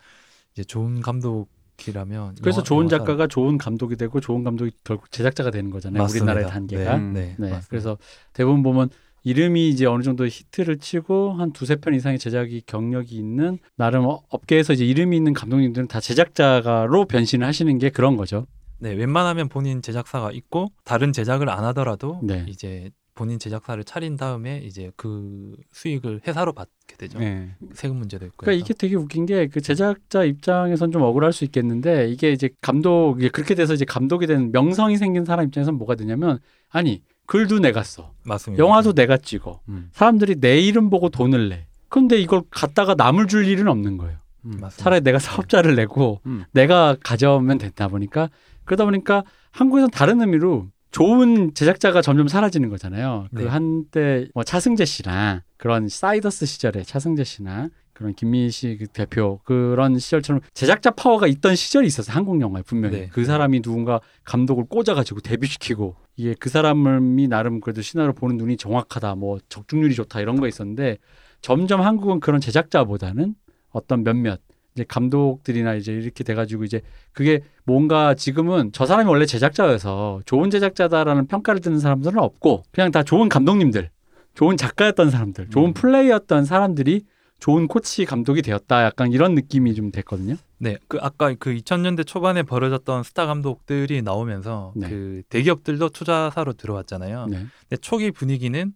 이제 좋은 감독이라면 그래서 영화- 좋은 영화사를- 작가가 좋은 감독이 되고 좋은 감독이 결국 제작자가 되는 거잖아요. 맞습니다. 우리나라의 단계가. 네, 네, 네. 그래서 대부분 보면 이름이 이제 어느 정도 히트를 치고 한 두세 편 이상의 제작이 경력이 있는 나름 어- 업계에서 이제 이름이 있는 감독님들은 다 제작자로 변신을 하시는 게 그런 거죠. 네, 웬만하면 본인 제작사가 있고 다른 제작을 안 하더라도 네. 이제 본인 제작사를 차린 다음에 이제 그 수익을 회사로 받게 되죠. 네. 세금 문제도 있고. 그러니까 이게 되게 웃긴 게 그 제작자 입장에선 좀 억울할 수 있겠는데 이게 이제 감독 이게 그렇게 돼서 이제 감독이 된 명성이 생긴 사람 입장에서는 뭐가 되냐면 아니 글도 내가 써 맞습니다. 영화도 내가 찍어 음. 사람들이 내 이름 보고 돈을 내 근데 이걸 갖다가 남을 줄 일은 없는 거예요 음. 맞습니다. 차라리 내가 사업자를 내고 음. 내가 가져오면 된다 보니까 그러다 보니까 한국에서는 다른 의미로 좋은 제작자가 점점 사라지는 거잖아요. 네. 그 한때 뭐 차승재 씨나 그런 사이더스 시절에 차승재 씨나 그런 김민희 씨그 대표 그런 시절처럼 제작자 파워가 있던 시절이 있었어요. 한국 영화에 분명히 네. 그 사람이 누군가 감독을 꽂아가지고 데뷔시키고 이게 그 사람이 나름 그래도 시나리오 보는 눈이 정확하다, 뭐 적중률이 좋다 이런 거 있었는데 점점 한국은 그런 제작자보다는 어떤 몇몇 이제 감독들이나 이제 이렇게 돼가지고 이제 그게 뭔가 지금은 저 사람이 원래 제작자여서 좋은 제작자다라는 평가를 듣는 사람들은 없고 그냥 다 좋은 감독님들, 좋은 작가였던 사람들, 좋은 음. 플레이였던 사람들이 좋은 코치 감독이 되었다. 약간 이런 느낌이 좀 됐거든요. 네, 그 아까 그 2000년대 초반에 벌어졌던 스타 감독들이 나오면서 네. 그 대기업들도 투자사로 들어왔잖아요. 네. 근데 초기 분위기는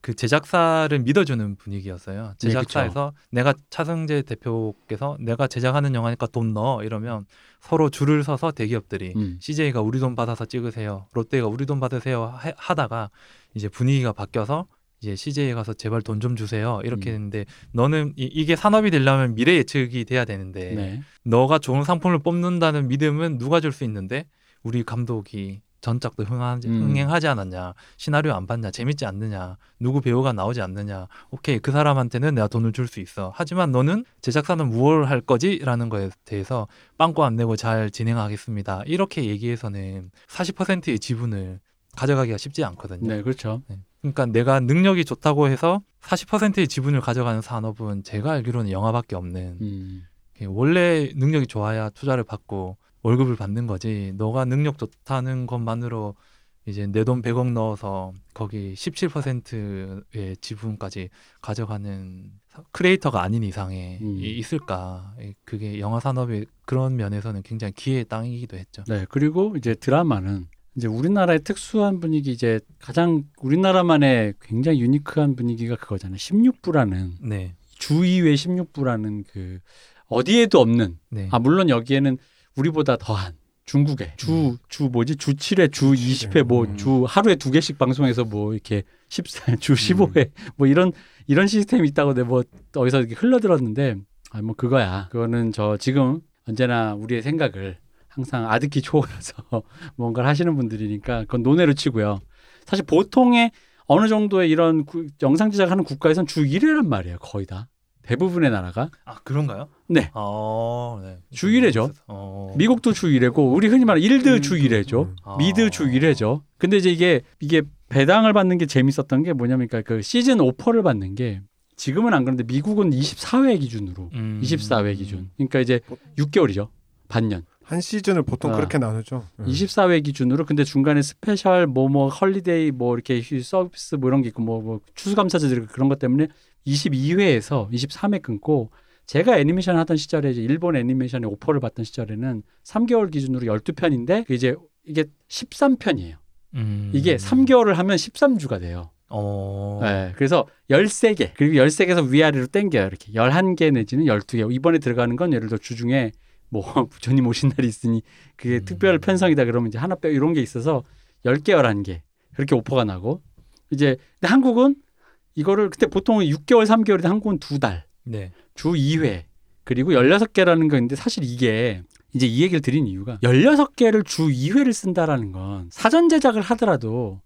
그 제작사를 믿어주는 분위기였어요. 네, 제작사에서 내가 차승재 대표께서 내가 제작하는 영화니까 돈 넣어 이러면 서로 줄을 서서 대기업들이 음. CJ가 우리 돈 받아서 찍으세요. 롯데가 우리 돈 받으세요 하- 하다가 이제 분위기가 바뀌어서 이제 CJ에 가서 제발 돈 좀 주세요. 이렇게 음. 했는데 너는 이, 이게 산업이 되려면 미래 예측이 돼야 되는데 네. 너가 좋은 상품을 뽑는다는 믿음은 누가 줄 수 있는데 우리 감독이 전작도 흥하지, 음. 흥행하지 않았냐 시나리오 안 봤냐 재밌지 않느냐 누구 배우가 나오지 않느냐 오케이 그 사람한테는 내가 돈을 줄 수 있어 하지만 너는 제작사는 무엇을 할 거지라는 거에 대해서 빵꾸 안 내고 잘 진행하겠습니다 이렇게 얘기해서는 40%의 지분을 가져가기가 쉽지 않거든요 네, 그렇죠. 그러니까 내가 능력이 좋다고 해서 40%의 지분을 가져가는 산업은 제가 알기로는 영화밖에 없는 음. 예, 원래 능력이 좋아야 투자를 받고 월급을 받는 거지. 너가 능력 좋다는 것만으로 이제 내 돈 100억 넣어서 거기 17%의 지분까지 가져가는 사- 크리에이터가 아닌 이상에 음. 이- 있을까? 예, 그게 영화 산업의 그런 면에서는 굉장히 기회의 땅이기도 했죠. 네, 그리고 이제 드라마는 이제 우리나라의 특수한 분위기 이제 가장 우리나라만의 굉장히 유니크한 분위기가 그거잖아요. 16부라는 네, 주 2회 16부라는 그 어디에도 없는 네, 아 물론 여기에는 우리보다 더한 중국에 주 주 뭐지? 주 7회 주 20회. 뭐 음. 주 하루에 두 개씩 방송해서 뭐 이렇게 14, 주 15회 뭐 이런 이런 시스템이 있다고 내가 뭐 어디서 이렇게 흘러들었는데 아 뭐 그거야. 그거는 저 지금 언제나 우리의 생각을 항상 아득히 초월해서 뭔가를 하시는 분들이니까 그건 논외로 치고요. 사실 보통의 어느 정도의 이런 구- 영상 제작하는 국가에선 주 1회란 말이에요 거의 다 대부분의 나라가 아 그런가요? 네. 아, 네. 주 일회죠. 어. 미국도 주 1회고 우리 흔히 말하는 일드 주 1회죠. 아. 미드 주 1회죠. 근데 이제 이게 이게 배당을 받는 게 재밌었던 게 뭐냐면 그러니까 그 시즌 오퍼를 받는 게 지금은 안 그런데 미국은 24회 기준으로 음. 24회 기준. 그러니까 이제 6개월이죠. 반년. 한 시즌을 보통 아. 그렇게 나누죠. 음. 24회 기준으로 근데 중간에 special 뭐뭐 holiday 뭐 이렇게 휴- 서비스 뭐 이런 게 있고 뭐, 뭐 추수감사절 그런 것 때문에 22회에서 23회 끊고 제가 애니메이션 하던 시절에 이제 일본 애니메이션의 오퍼를 받던 시절에는 3개월 기준으로 12편인데 그 이제 이게 13편이에요. 음. 이게 3개월을 하면 13주가 돼요. 어. 네, 그래서 13개 그리고 13개에서 위아래로 땡겨요. 이렇게 11개 내지는 12개. 이번에 들어가는 건 예를 들어 주중에 뭐 부처님 오신 날이 있으니 그게 음. 특별 편성이다 그러면 이제 하나 빼 이런 게 있어서 10개 11개 그렇게 오퍼가 나고 이제 근데 한국은 이거를 그때 보통 6개월 3개월인데 한국은 두 달. 네. 주 2회 그리고 16개라는 건데 사실 이게 이제 이 얘기를 드린 이유가 16개를 주 2회를 쓴다라는 건 사전 제작을 하더라도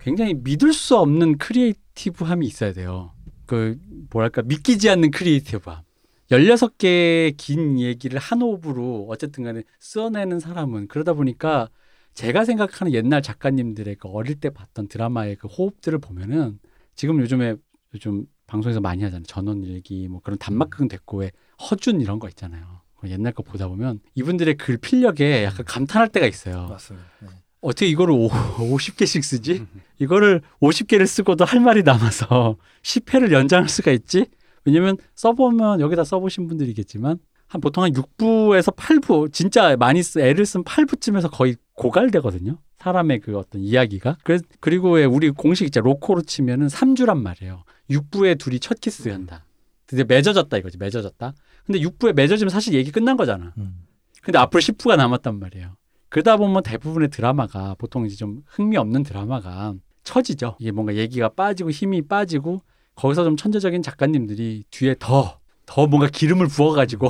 굉장히 믿을 수 없는 creative함이 있어야 돼요. 그 뭐랄까 믿기지 않는 creative함. 16개의 긴 얘기를 한 호흡으로 어쨌든 간에 써내는 사람은 그러다 보니까 제가 생각하는 옛날 작가님들의 그 어릴 때 봤던 드라마의 그 호흡들을 보면은 지금 요즘에 요즘 방송에서 많이 하잖아요. 전원 일기 뭐 그런 단막극은 됐고 왜 허준 이런 거 있잖아요. 그 옛날 거 보다 보면 이분들의 글 필력에 약간 감탄할 때가 있어요. 맞습니다. 네. 어떻게 이거를 오, 50개씩 쓰지? 이거를 50개를 쓰고도 할 말이 남아서 10회를 연장할 수가 있지? 왜냐면 써보면 여기다 써보신 분들이겠지만 한 보통 한 6부에서 8부 진짜 많이 쓰 애를 쓴 8부쯤에서 거의 고갈되거든요. 사람의 그 어떤 이야기가. 그래, 그리고 왜 우리 공식 있죠. 로코로 치면은 3주란 말이에요. 6부에 둘이 첫 키스 한다. 드디어 맺어졌다 이거지. 맺어졌다. 근데 6부에 맺어지면 사실 얘기 끝난 거잖아. 음. 근데 앞으로 10부가 남았단 말이에요. 그러다 보면 대부분의 드라마가 보통 이제 좀 흥미 없는 드라마가 처지죠. 이게 뭔가 얘기가 빠지고 힘이 빠지고 거기서 좀 천재적인 작가님들이 뒤에 더, 더 뭔가 기름을 부어가지고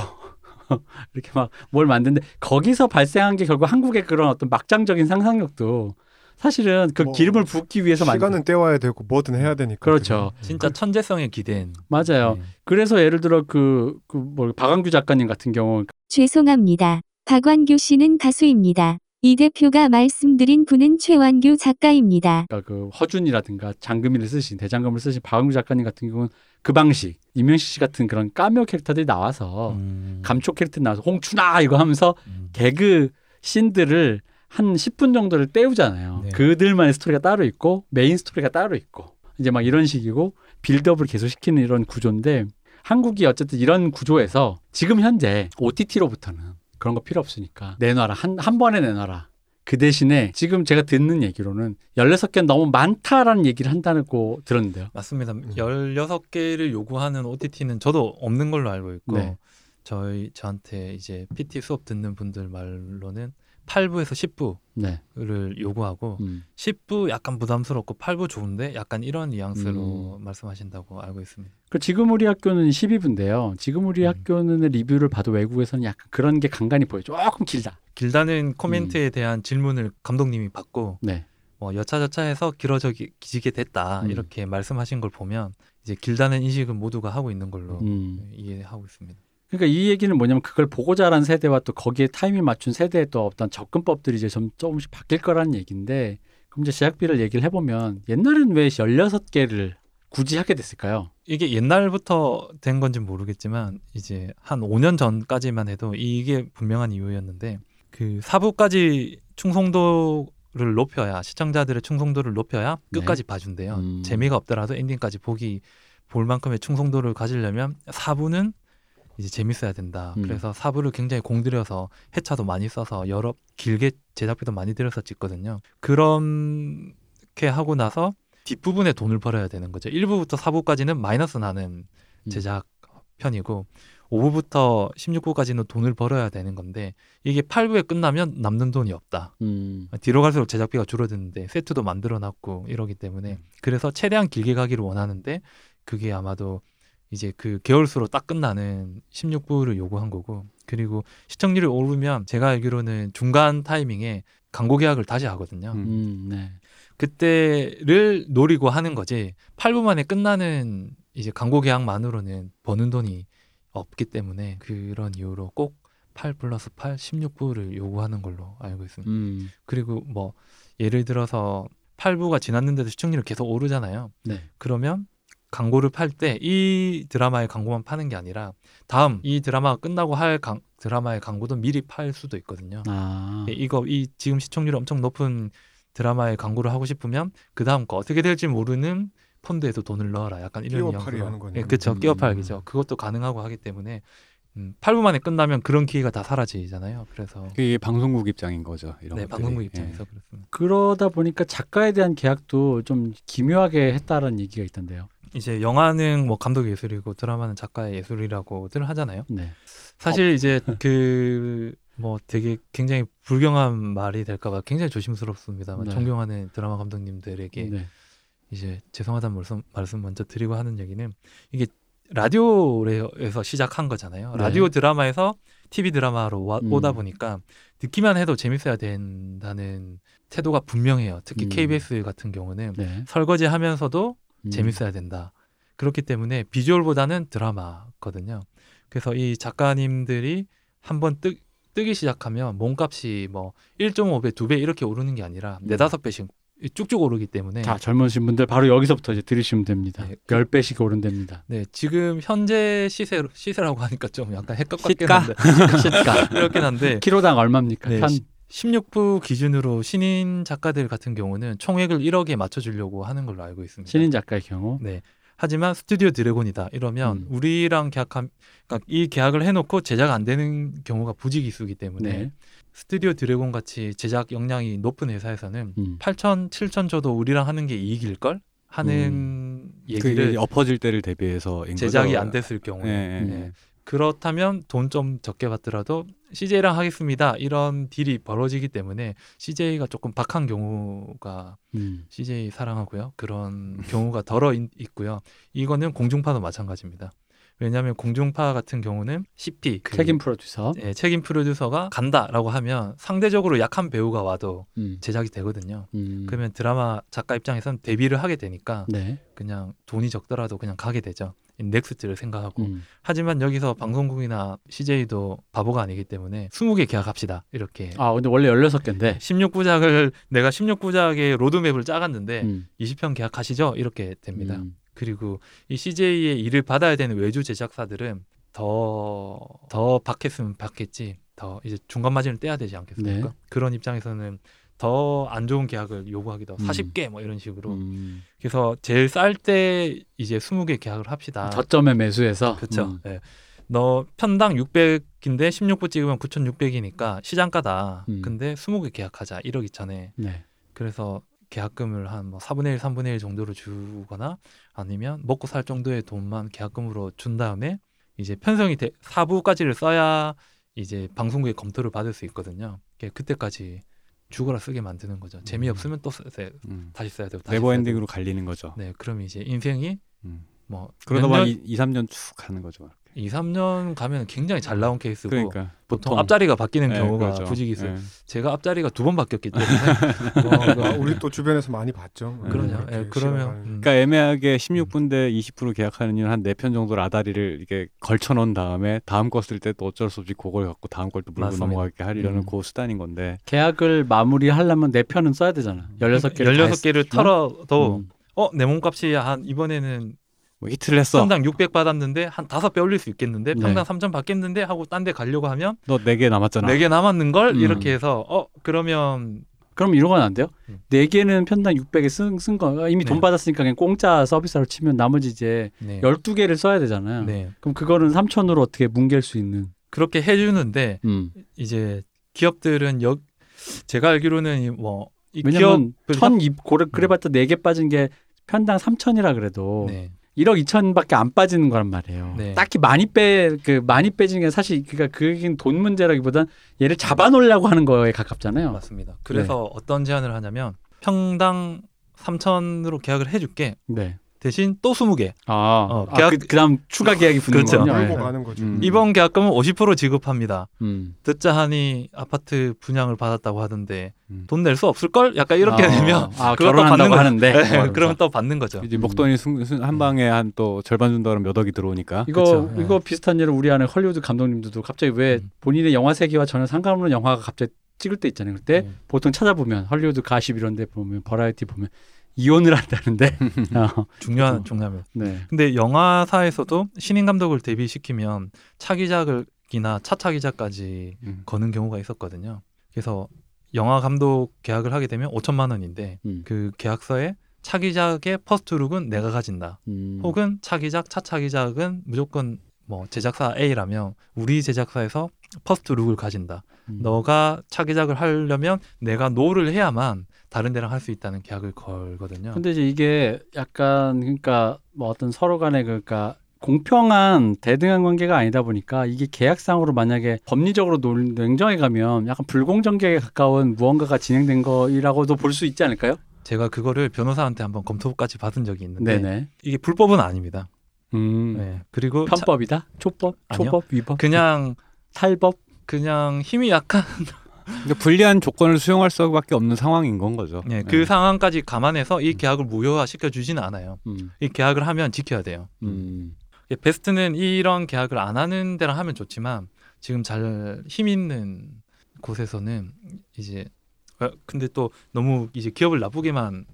이렇게 막 뭘 만드는데 거기서 발생한 게 결국 한국의 그런 어떤 막장적인 상상력도 사실은 그 뭐, 기름을 붓기 위해서 만든 시간은 때워야 되고 뭐든 해야 되니까. 그렇죠. 진짜 천재성에 기댄. 맞아요. 네. 그래서 예를 들어 그, 그, 뭐, 박광규 작가님 같은 경우 죄송합니다. 박완규 씨는 가수입니다. 이 대표가 말씀드린 분은 최완규 작가입니다. 그러니까 그 허준이라든가 장금이를 쓰신 대장금을 쓰신 박광규 작가님 같은 경우는 그 방식 임현식 씨 같은 그런 까메오 캐릭터들이 나와서 음. 감초 캐릭터 나와서 홍춘아 이거 하면서 음. 개그 씬들을 한 10분 정도를 때우잖아요. 네. 그들만의 스토리가 따로 있고 메인 스토리가 따로 있고 이제 막 이런 식이고 build-up을 계속 시키는 이런 구조인데 한국이 어쨌든 이런 구조에서 지금 현재 OTT로부터는 그런 거 필요 없으니까 내놔라 한, 한 번에 내놔라 그 대신에 지금 제가 듣는 얘기로는 16개는 너무 많다라는 얘기를 한다고 들었는데요. 맞습니다. 16개를 요구하는 OTT는 저도 없는 걸로 알고 있고 네. 저희 저한테 이제 PT 수업 듣는 분들 말로는 8부에서 네. 10부를 요구하고 음. 10부 약간 부담스럽고 8부 좋은데 약간 이런 뉘앙스로 말씀하신다고 알고 있습니다. 그 지금 우리 학교는 12부인데요. 지금 우리 음. 학교는 리뷰를 봐도 외국에서는 약간 그런 게 간간히 보여. 조금 길다. 길다는 코멘트에 대한 질문을 감독님이 받고 네. 뭐 여차저차해서 길어지게 됐다 음. 이렇게 말씀하신 걸 보면 이제 길다는 인식은 모두가 하고 있는 걸로 음. 이해하고 있습니다. 그러니까 이 얘기는 뭐냐면 그걸 보고 자란 세대와 또 거기에 타이밍 맞춘 세대의 또 어떤 접근법들이 이제 좀 조금씩 바뀔 거라는 얘기인데 그럼 이제 제작비를 얘기를 해보면 옛날엔 왜 16개를 굳이 하게 됐을까요? 이게 옛날부터 된 건지 모르겠지만 이제 한 5년 전까지만 해도 이게 분명한 이유였는데 그 사부까지 충성도를 높여야 시청자들의 충성도를 높여야 네. 끝까지 봐준대요. 음. 재미가 없더라도 엔딩까지 보기 볼 만큼의 충성도를 가지려면 사부는 이제 재밌어야 된다. 음. 그래서 사부를 굉장히 공들여서 해차도 많이 써서 여러 길게 제작비도 많이 들여서 찍거든요. 그렇게 하고 나서 뒷부분에 돈을 벌어야 되는 거죠. 1부부터 4부까지는 마이너스 나는 음. 제작 편이고 5부부터 16부까지는 돈을 벌어야 되는 건데 이게 8부에 끝나면 남는 돈이 없다. 음. 뒤로 갈수록 제작비가 줄어드는데 세트도 만들어 놨고 이러기 때문에 그래서 최대한 길게 가기를 원하는데 그게 아마도 이제 그 개월수로 딱 끝나는 16부를 요구한 거고 그리고 시청률이 오르면 제가 알기로는 중간 타이밍에 광고 계약을 다시 하거든요. 음. 음. 네. 그때를 노리고 하는 거지 8부 만에 끝나는 이제 광고 계약만으로는 버는 돈이 없기 때문에 그런 이유로 꼭 8 플러스 8, 16부를 요구하는 걸로 알고 있습니다. 음. 그리고 뭐 예를 들어서 8부가 지났는데도 시청률이 계속 오르잖아요. 네. 그러면 광고를 팔 때 이 드라마의 광고만 파는 게 아니라 다음 이 드라마가 끝나고 할 강- 드라마의 광고도 미리 팔 수도 있거든요. 아. 예, 이거 이 지금 시청률이 엄청 높은 드라마의 광고를 하고 싶으면 그 다음 거 어떻게 될지 모르는 펀드에도 돈을 넣어라. 약간 이런 거네요. 예, 그렇죠. 음. 끼어 팔기죠. 그것도 가능하고 하기 때문에 음, 8부 만에 끝나면 그런 기회가 다 사라지잖아요. 그래서 그게 방송국 입장인 거죠. 이런 네, 것들이. 방송국 예. 입장에서 그렇습니다. 그러다 보니까 작가에 대한 계약도 좀 기묘하게 했다는 얘기가 있던데요. 이제 영화는 뭐 감독 예술이고 드라마는 작가의 예술이라고들 하잖아요. 네. 사실 이제 그 뭐 되게 굉장히 불경한 말이 될까봐 굉장히 조심스럽습니다만 네. 존경하는 드라마 감독님들에게 네. 이제 죄송하다는 말씀, 말씀 먼저 드리고 하는 얘기는 이게 라디오에서 시작한 거잖아요. 네. 라디오 드라마에서 TV 드라마로 와, 음. 오다 보니까 듣기만 해도 재밌어야 된다는 태도가 분명해요. 특히 음. KBS 같은 경우는 네. 설거지 하면서도 음. 재밌어야 된다. 그렇기 때문에 비주얼보다는 드라마거든요. 그래서 이 작가님들이 한번 뜨, 뜨기 시작하면 몸값이 뭐 1.5배, 2배 이렇게 오르는 게 아니라 음. 네다섯 배씩 쭉쭉 오르기 때문에 자, 젊으신 분들 바로 여기서부터 이제 들으시면 됩니다. 네. 10배씩 오른답니다. 네, 지금 현재 시세 시세라고 하니까 좀 약간 헷갈리긴 시가? 한데 시가 이렇긴 한데 키로당 얼마입니까? 네, 한 시- 16부 기준으로 신인 작가들 같은 경우는 총액을 1억에 맞춰주려고 하는 걸로 알고 있습니다. 신인 작가의 경우. 네. 하지만 스튜디오 드래곤이다 이러면 음. 우리랑 계약한 그러니까 이 계약을 해놓고 제작 안 되는 경우가 부지기수기 때문에 네. 스튜디오 드래곤 같이 제작 역량이 높은 회사에서는 음. 8천 7천 줘도 우리랑 하는 게 이익일 걸 하는 얘기를 그게 엎어질 때를 대비해서 인 제작이. 안 됐을 경우에 예, 예. 음. 네. 그렇다면 돈 좀 적게 받더라도 CJ랑 하겠습니다. 이런 deal이 벌어지기 때문에 CJ가 조금 박한 경우가 음. CJ 사랑하고요. 그런 경우가 더러 있- 있고요. 이거는 공중파도 마찬가지입니다 왜냐하면 공중파 같은 경우는 CP 그 책임 프로듀서. 예, 책임 프로듀서가 간다라고 하면 상대적으로 약한 배우가 와도 음. 제작이 되거든요 음. 그러면 드라마 작가 입장에선 데뷔를 하게 되니까 네. 그냥 돈이 적더라도 그냥 가게 되죠 next를 생각하고 음. 하지만 여기서 방송국이나 CJ도 바보가 아니기 때문에 20개 계약합시다. 이렇게. 아 근데 원래 16개인데. 16부작을 내가 16부작의 로드맵을 짜갔는데 음. 20편 계약하시죠? 이렇게 됩니다. 음. 그리고 이 CJ의 일을 받아야 되는 외주 제작사들은 더더 받겠으면 받겠지. 더 이제 중간 마진을 떼야 되지 않겠습니까? 네. 그런 입장에서는 더 안 좋은 계약을 요구하기도 음. 40개 뭐 이런 식으로. 음. 그래서 제일 쌀 때 이제 20개 계약을 합시다. 저점에 매수해서. 아. 그렇죠. 음. 예. 너 편당 600인데 16부 찍으면 9,600이니까 시장가다. 음. 근데 20개 계약하자. 1억 2천에. 네. 그래서 계약금을 한 뭐 4분의 1, 3분의 1 정도로 주거나 아니면 먹고 살 정도의 돈만 계약금으로 준 다음에 이제 편성이 돼 4부까지를 써야 이제 방송국의 검토를 받을 수 있거든요. 그때까지 죽어라 쓰게 만드는 거죠. 재미없으면 또 써, 써- 음. 다시 써야 되고 다시 네버 써야 엔딩으로 갈리는 거죠. 네, 그럼 이제 인생이 음. 뭐 그러다 몇 보면 년, 2, 3년 쭉 가는 거죠. 2, 3년 가면 굉장히 잘 나온 케이스고 그러니까 보통 앞자리가 바뀌는 네, 경우가 그렇죠. 부지기수. 예. 제가 앞자리가 두 번 바뀌었기 때문에 어, 우리 또 주변에서 많이 봤죠. 음. 그러냐. 그렇게 예, 그러면. 음. 그러니까 애매하게 16분대 20% 계약하는 이유는 한 4편 정도 라다리를 이렇게 걸쳐 놓은 다음에 다음 거 쓸 때 또 어쩔 수 없이 그걸 갖고 다음 걸 또 물고 맞습니다. 넘어가게 하려는 음. 그 수단인 건데 계약을 마무리하려면 네 편은 써야 되잖아. 16개를 16개를 털어도 음. 어내 몸값이 한 이번에는 뭐 히트를 했어. 편당 600 받았는데 한 다섯 배 올릴 수 있겠는데 네. 평당 3천 받겠는데 하고 딴 데 가려고 하면 너 4개 남았잖아. 네 개 남았는 걸 음. 이렇게 해서 어 그러면 그럼 이런 건 안 돼요? 음. 네 개는 편당 600에 쓴, 쓴 거. 이미 돈 네. 받았으니까 그냥 공짜 서비스로 치면 나머지 이제 네. 12개를 써야 되잖아요. 네. 그럼 그거는 3천으로 어떻게 뭉갤 수 있는. 그렇게 해주는데 음. 이제 기업들은 여 제가 알기로는 뭐이 왜냐면 기업을 천입 고래 그래봤자 네 개 빠진 게 편당 3천이라 그래도 네. 1억 2천밖에 안 빠지는 거란 말이에요. 네. 딱히 많이 빼 그 많이 빼지는 게 사실 그러니까 그게 돈 문제라기보단 얘를 잡아놓으려고 하는 거에 가깝잖아요. 맞습니다. 그래서 어떤 제안을 하냐면 평당 3천으로 계약을 해줄게 네. 대신 또 20개 아, 어, 아, 계약- 그, 그다음 추가 계약이 붙는 그렇죠. 거군요. 가는 거죠. 음. 이번 계약금은 50% 지급합니다. 음. 듣자 하니 아파트 분양을 받았다고 하던데 음. 돈낼 수 없을 걸? 약간 이렇게 아, 되면 아, 받는 결혼한다고 거- 하는데 네, 그러면 또 받는 거죠. 이제 목돈이 순, 순, 한 방에 한 또 절반 준다 그러면 몇 억이 들어오니까. 이거 예. 이거 비슷한 예를 우리 안에 헐리우드 감독님들도 갑자기 왜 음. 본인의 영화 세계와 전혀 상관없는 영화가 갑자기 찍을 때 있잖아요. 그때 음. 보통 찾아보면 헐리우드 가십 이런 데 보면 버라이티 보면 이혼을 한다는데. 어, 중요한 그쵸. 중요하면. 네. 근데 영화사에서도 신인 감독을 데뷔시키면 차기작이나 차차기작까지 음. 거는 경우가 있었거든요. 그래서 영화 감독 계약을 하게 되면 5천만 원인데 음. 그 계약서에 차기작의 first look은 내가 가진다. 음. 혹은 차기작, 차차기작은 무조건 뭐 제작사 A라면 우리 제작사에서 first look을 가진다. 음. 너가 차기작을 하려면 내가 no를 해야만 다른 데랑 할 수 있다는 계약을 걸거든요. 근데 이제 이게 약간 그러니까 뭐 어떤 서로 간에 그러니까 공평한 대등한 관계가 아니다 보니까 이게 계약상으로 만약에 법리적으로 논- 냉정해 가면 약간 불공정 계약에 가까운 무언가가 진행된 거라고도 볼 수 있지 않을까요? 제가 그거를 변호사한테 한번 검토까지 받은 적이 있는데 네네. 이게 불법은 아닙니다. 음. 네. 그리고 차- 편법이다? 초법? 아니요. 초법? 위법? 그냥 탈법? 그냥 힘이 약한 그러니까 불리한 조건을 수용할 수밖에 없는 상황인 건 거죠. 네, 그 상황까지 감안해서 이 계약을 무효화 시켜 주지는 않아요. 음. 이 계약을 하면 지켜야 돼요. 음. 예, 베스트는 이런 계약을 안 하는 데랑 하면 좋지만 지금 잘 힘 있는 곳에서는 이제 어, 근데 또 너무 이제 기업을 나쁘게만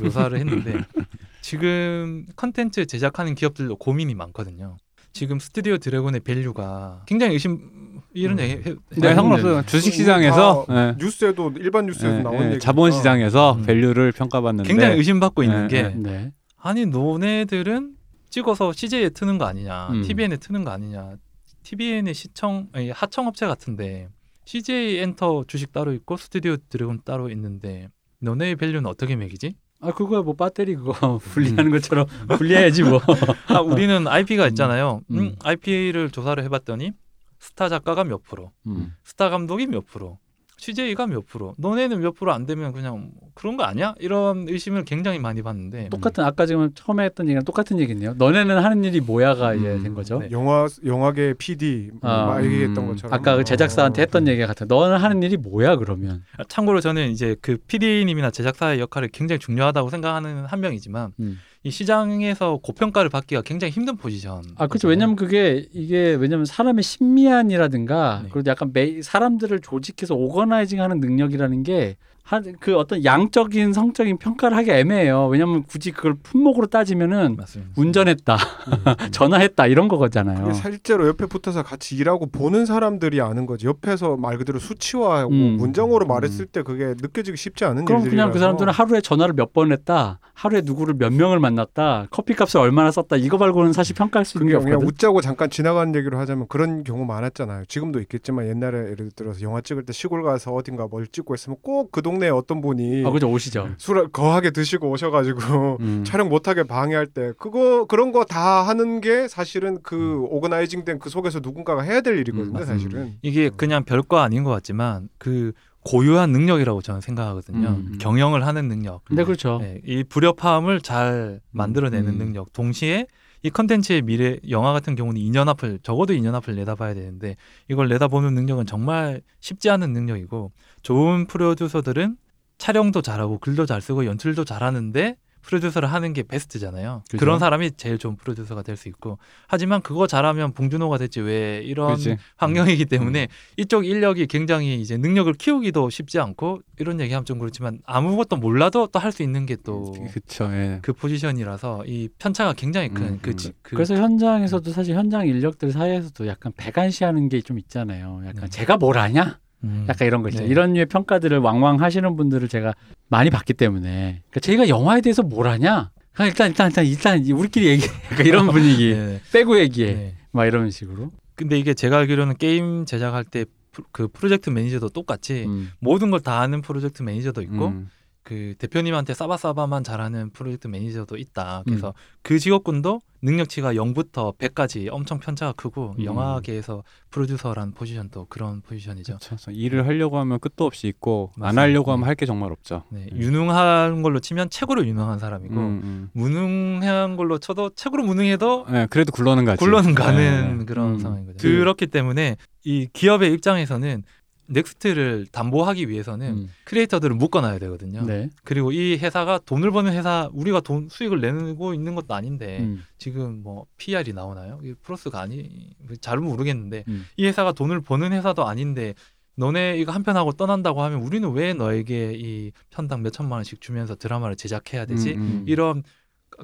묘사를 했는데 지금 컨텐츠 제작하는 기업들도 고민이 많거든요. 지금 스튜디오 드래곤의 value가 굉장히 의심 이런 음. 얘기 해, 네, 네, 상관없어요. 주식 시장에서 다 예. 뉴스에도 일반 뉴스에도 예, 나온 예, 얘기 자본 시장에서 음. value를 평가받는데 굉장히 의심받고 네, 있는 게 네. 네. 아니 너네들은 찍어서 CJ에 트는 거 아니냐, 음. TVN에 트는 거 아니냐, TVN의 시청 아니, 하청 업체 같은데 CJ 엔터 주식 따로 있고 스튜디오 드래곤 따로 있는데 너네의 value는 어떻게 매기지? 아 그거야 뭐 배터리 그거 분리하는 것처럼 분리해야지 뭐. 아 우리는 IP가 있잖아요. 음. 음, IP를 조사를 해봤더니 스타 작가가 몇 프로, 음. 스타 감독이 몇 프로, CJ가 몇 프로, 너네는 몇 프로 안 되면 그냥 뭐 그런 거 아니야? 이런 의심을 굉장히 많이 받는데 똑같은 아까 지금 처음에 했던 얘기랑 똑같은 얘기네요. 너네는 하는 일이 뭐야가 이제 음. 된 거죠. 네. 영화 영화계 PD 뭐 아, 막 얘기했던 음. 것처럼 아까 그 제작사한테 어. 했던 얘기 같아. 너는 하는 일이 뭐야 그러면? 아, 참고로 저는 이제 그 PD님이나 제작사의 역할이 굉장히 중요하다고 생각하는 한 명이지만 음. 이 시장에서 고평가를 받기가 굉장히 힘든 포지션. 아 그렇죠. 왜냐면 그게 이게 왜냐면 사람의 심미안이라든가 네. 그리고 약간 매, 사람들을 조직해서 오거나이징하는 능력이라는 게 한그 어떤 양적인 성적인 평가를 하기 애매해요. 왜냐면 굳이 그걸 품목으로 따지면은 맞습니다. 운전했다, 전화했다 이런 거잖아요. 실제로 옆에 붙어서 같이 일하고 보는 사람들이 아는 거지. 옆에서 말 그대로 수치화하고 음. 문장으로 음. 말했을 때 그게 느껴지기 쉽지 않은 그럼 일들이라서 그냥 그 사람들은 하루에 전화를 몇 번 했다, 하루에 누구를 몇 명을 만났다, 커피값을 얼마나 썼다 이거 말고는 사실 평가할 수 있는 게 그게 그냥 없거든. 웃자고 잠깐 지나가는 얘기로 하자면 그런 경우 많았잖아요. 지금도 있겠지만 옛날에 예를 들어서 영화 찍을 때 시골 가서 어딘가 뭘 찍고 있으면 꼭그동 네에 어떤 분이 아 그죠 오시죠. 술을 거하게 드시고 오셔가지고 음. 촬영 못하게 방해할 때 그거 그런 거 다 하는 게 사실은 그 오거나이징된 그 속에서 누군가가 해야 될 일이거든요. 음, 사실은 이게 그냥 별거 아닌 것 같지만 그 고유한 능력이라고 저는 생각하거든요. 음. 경영을 하는 능력. 근데 그렇죠. 네, 이 불협화음을 잘 만들어내는 음. 능력. 동시에 이 컨텐츠의 미래 영화 같은 경우는 2년 앞을 적어도 2년 앞을 내다봐야 되는데 이걸 내다보는 능력은 정말 쉽지 않은 능력이고 좋은 프로듀서들은 촬영도 잘하고 글도 잘 쓰고 연출도 잘하는데 프로듀서를 하는 게 베스트잖아요. 그죠. 그런 사람이 제일 좋은 프로듀서가 될 수 있고 하지만 그거 잘하면 봉준호가 됐지 왜 이런 그치. 환경이기 때문에 이쪽 인력이 굉장히 이제 능력을 키우기도 쉽지 않고 이런 얘기하면 좀 그렇지만 아무것도 몰라도 또 할 수 있는 게 또그 그쵸. 예. 포지션이라서 이 편차가 굉장히 큰 음, 그, 음. 지- 그 그 래서 현장에서도 사실 현장 인력들 사이에서도 약간 배관시하는 게 좀 있잖아요. 약간 네. 제가 뭘 아냐? 음. 약간 이런 거 있죠. 네. 이런 류의 평가들을 왕왕 하시는 분들을 제가 많이 봤기 때문에 그러니까 제가 영화에 대해서 뭘? 그냥 일단 일단 일단 일단 우리끼리 얘기 약간 이런 분위기 네. 빼고 얘기해 네. 막 이런 식으로. 근데 이게 제가 알기로는 게임 제작할 때 그 프로젝트 매니저도 똑같이 음. 모든 걸 다 아는 프로젝트 매니저도 있고 음. 그 대표님한테 싸바싸바만 잘하는 프로젝트 매니저도 있다. 음. 그래서 그 직업군도 능력치가 0부터 100까지 엄청 편차가 크고 음. 영화계에서 프로듀서란 포지션도 그런 포지션이죠. 그쵸. 그래서 일을 하려고 하면 끝도 없이 있고 아 맞습니다. 하려고 하면 네. 할게 정말 없죠. 네, 음. 유능한 걸로 치면 최고로 유능한 사람이고 음, 음. 무능한 걸로 쳐도 최고로 무능해도 예, 그래도 굴러는 가지. 굴러는 가는 예. 그런 음. 상황인 거죠. 그- 그렇기 때문에 이 기업의 입장에서는 next를 담보하기 위해서는 음. creator들을 묶어놔야 되거든요. 네. 그리고 이 회사가 돈을 버는 회사, 우리가 돈 수익을 내고 있는 것도 아닌데 음. 지금 뭐 PR이 나오나요? 이게 플러스가 아니 잘 모르겠는데 음. 이 회사가 돈을 버는 회사도 아닌데 너네 이거 한 편 하고 떠난다고 하면 우리는 왜 너에게 이 편당 몇 천만 원씩 주면서 드라마를 제작해야 되지? 음, 음. 이런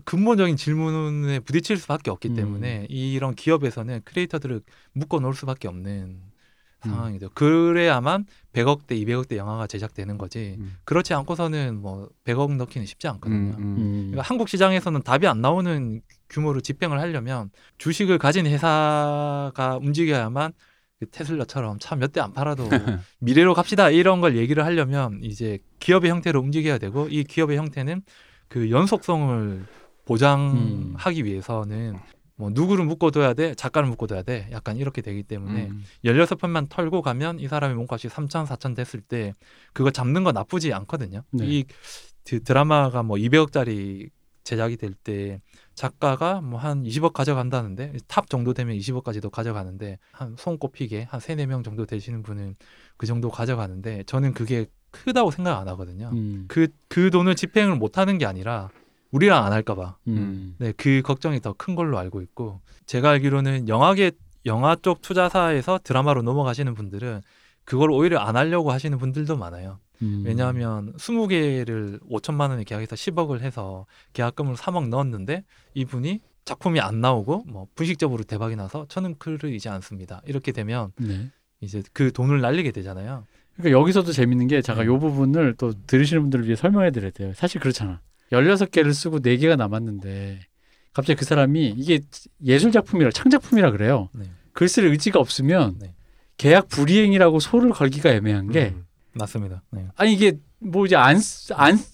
근본적인 질문에 부딪힐 수밖에 없기 음. 때문에 이런 기업에서는 크리에이터들을 묶어 놓을 수밖에 없는 음. 상황이죠. 그래야만 100억대, 200억대 영화가 제작되는 거지. 음. 그렇지 않고서는 뭐 100억 넣기는 쉽지 않거든요. 음, 음. 음. 그러니까 한국 시장에서는 답이 안 나오는 규모로 집행을 하려면 주식을 가진 회사가 움직여야만 그 테슬라처럼 차몇대 안 팔아도 미래로 갑시다 이런 걸 얘기를 하려면 이제 기업의 형태로 움직여야 되고 이 기업의 형태는 그 연속성을 보장하기 위해서는 뭐 누구를 묶어둬야 돼 작가를 묶어둬야 돼 약간 이렇게 되기 때문에 음. 16편만 털고 가면 이 사람의 몸값이 3천 4천 됐을 때 그거 잡는 거 나쁘지 않거든요. 네. 이 드- 드라마가 뭐 200억짜리 제작이 될 때 작가가 뭐한 20억 가져간다는데 탑 정도 되면 20억까지도 가져가는데 한 손꼽히게 한 3, 4명 정도 되시는 분은 그 정도 가져가는데 저는 그게 크다고 생각 안 하거든요. 음. 그, 그 돈을 집행을 못 하는 게 아니라 우리랑 안 할까봐. 음. 네, 그 걱정이 더 큰 걸로 알고 있고 제가 알기로는 영화계 영화 쪽 투자사에서 드라마로 넘어가시는 분들은 그걸 오히려 안 하려고 하시는 분들도 많아요. 음. 왜냐하면 20개를 5천만 원에 계약해서 10억을 해서 계약금을 3억 넣었는데 이분이 작품이 안 나오고 뭐 분식적으로 대박이 나서 천은클이지 않습니다. 이렇게 되면 네. 이제 그 돈을 날리게 되잖아요. 그러니까 여기서도 재밌는 게 제가 네. 요 부분을 또 들으시는 분들을 위해 설명해 드려야 돼요. 사실 그렇잖아. 16개를 쓰고 4개가 남았는데 갑자기 그 사람이 이게 예술 작품이라 창작품이라 그래요. 네. 글쓸 의지가 없으면 네. 계약 불이행이라고 소를 걸기가 애매한 게 음. 맞습니다. 네. 아니 이게 뭐 이제 안안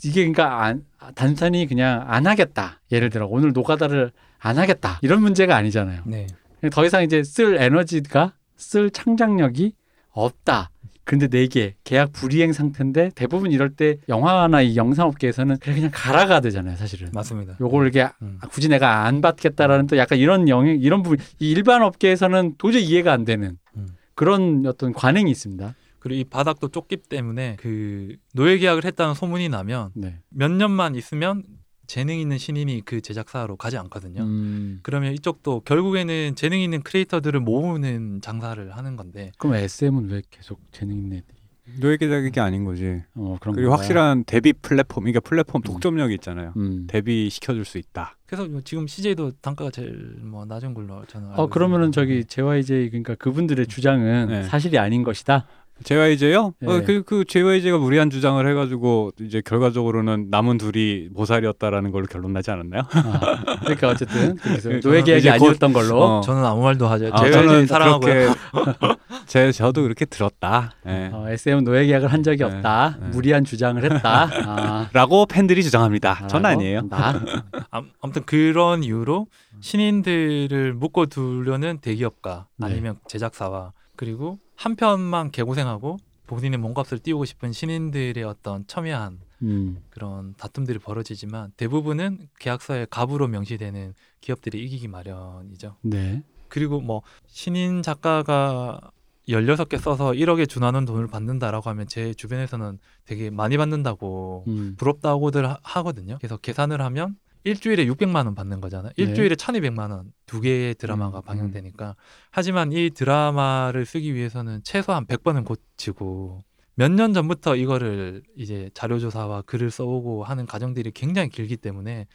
이게 그러니까 안 단순히 그냥 안 하겠다. 예를 들어 오늘 노가다를 안 하겠다. 이런 문제가 아니잖아요. 네. 더 이상 이제 쓸 에너지가 쓸 창작력이 없다. 근데 네개 계약 불이행 상태인데 대부분 이럴 때 영화나 이 영상업계에서는 그냥 가라가 되잖아요, 사실은. 맞습니다. 요걸 이렇게 음. 아, 굳이 내가 안 받겠다라는 또 약간 이런 영역 이런 부분 이 일반 업계에서는 도저히 이해가 안 되는 음. 그런 어떤 관행이 있습니다. 그리고 이 바닥도 좁기 때문에 그 노예 계약을 했다는 소문이 나면 네. 몇 년만 있으면 재능 있는 신인이 그 제작사로 가지 않거든요. 음, 그러면 이쪽도 결국에는 재능 있는 크리에이터들을 모으는 장사를 하는 건데 그럼 SM은 왜 계속 재능 있는 애들이 노예 계약이 아닌 거지. 어 그런 그리고 건가요? 확실한 데뷔 플랫폼, 그러니까 플랫폼 음. 독점력이 있잖아요. 음. 데뷔 시켜줄 수 있다. 그래서 뭐 지금 CJ도 단가가 제일 뭐 낮은 걸로 저는 알고 어 그러면은 있습니다. 저기 JYJ 그러니까 그분들의 주장은 네. 사실이 아닌 것이다. JYJ요? 네. 어, 그, 그 JYJ가 무리한 주장을 해가지고 이제 결과적으로는 남은 둘이 모살이었다라는 걸로 결론 나지 않았나요? 아, 그러니까 어쨌든 노예 저는 계약이 아니었던 걸로. 어. 저는 아무 말도 하죠. 아, 저는 사랑하고요. 그렇게 제 저도 그렇게 들었다. 예. 어, SM 노예 계약을 한 적이 네, 없다. 네. 무리한 주장을 했다. 아, 라고 팬들이 주장합니다. 전 아니에요. 암- 아무튼 그런 이유로 신인들을 묶어 두려는 대기업가 네. 아니면 제작사와 그리고 한 편만 개고생하고 본인의 몸값을 띄우고 싶은 신인들의 어떤 첨예한 음, 그런 다툼들이 벌어지지만 대부분은 계약서에 갑으로 명시되는 기업들이 이기기 마련이죠. 네. 그리고 뭐 신인 작가가 16개 써서 1억에 준하는 돈을 받는다라고 하면 제 주변에서는 되게 많이 받는다고 음, 부럽다고들 하- 하거든요. 그래서 계산을 하면 일주일에 600만 원 받는 거잖아요. 네. 일주일에 1,200만 원 두 개의 드라마가 음, 방영되니까. 하지만 이 드라마를 쓰기 위해서는 최소한 100번은 고치고 몇 년 전부터 이거를 이제 자료 조사와 글을 써오고 하는 과정들이 굉장히 길기 때문에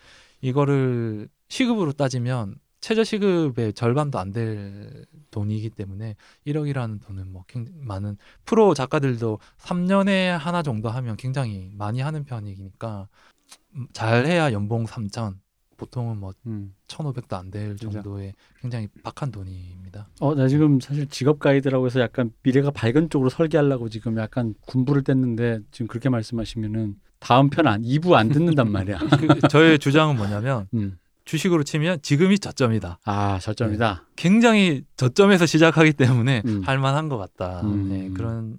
이거를 시급으로 따지면 최저 시급의 절반도 안 될 돈이기 때문에 1억이라는 돈은 뭐 굉장히 많은 프로 작가들도 3년에 하나 정도 하면 굉장히 많이 하는 편이니까 음, 잘해야 연봉 3천 보통은 뭐 음. 1,500도 안 될. 정도의 굉장히 박한 돈입니다. 어, 나 지금 사실 직업 가이드라고 해서 약간 미래가 밝은 쪽으로 설계하려고 지금 약간 군부를 뗐는데 지금 그렇게 말씀하시면은 다음 편 안, 2부 안 듣는단 말이야. 그 저의 주장은 뭐냐면 음. 주식으로 치면 지금이 저점이다. 아, 저점이다. 굉장히 저점에서 시작하기 때문에 음. 할 만한 것 같다. 음. 네, 그런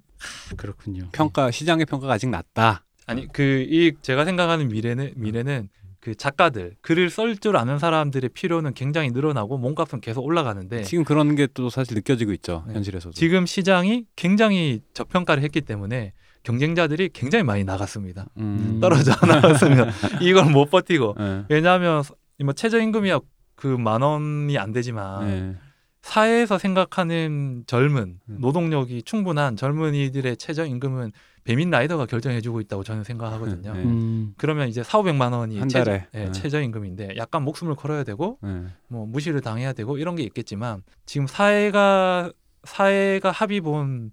그렇군요. 평가 시장의 평가가 아직 낮다. 아니 그 이 제가 생각하는 미래는 미래는 그 작가들 글을 쓸 줄 아는 사람들의 필요는 굉장히 늘어나고 몸값은 계속 올라가는데 지금 그런 게 또 사실 느껴지고 있죠. 네. 현실에서도. 지금 시장이 굉장히 저평가를 했기 때문에 경쟁자들이 굉장히 많이 나갔습니다. 음. 떨어져 나갔습니다. 이걸 못 버티고 네. 왜냐하면 뭐 최저임금이야 그 만 원이 안 되지만 네. 사회에서 생각하는 젊은 음. 노동력이 충분한 젊은이들의 최저 임금은 배민 라이더가 결정해주고 있다고 저는 생각하거든요. 네. 음. 그러면 이제 4, 500만 원이 한 최저. 예, 네. 최저임금인데 약간 목숨을 걸어야 되고 네. 뭐 무시를 당해야 되고 이런 게 있겠지만 지금 사회가 사회가 합의 본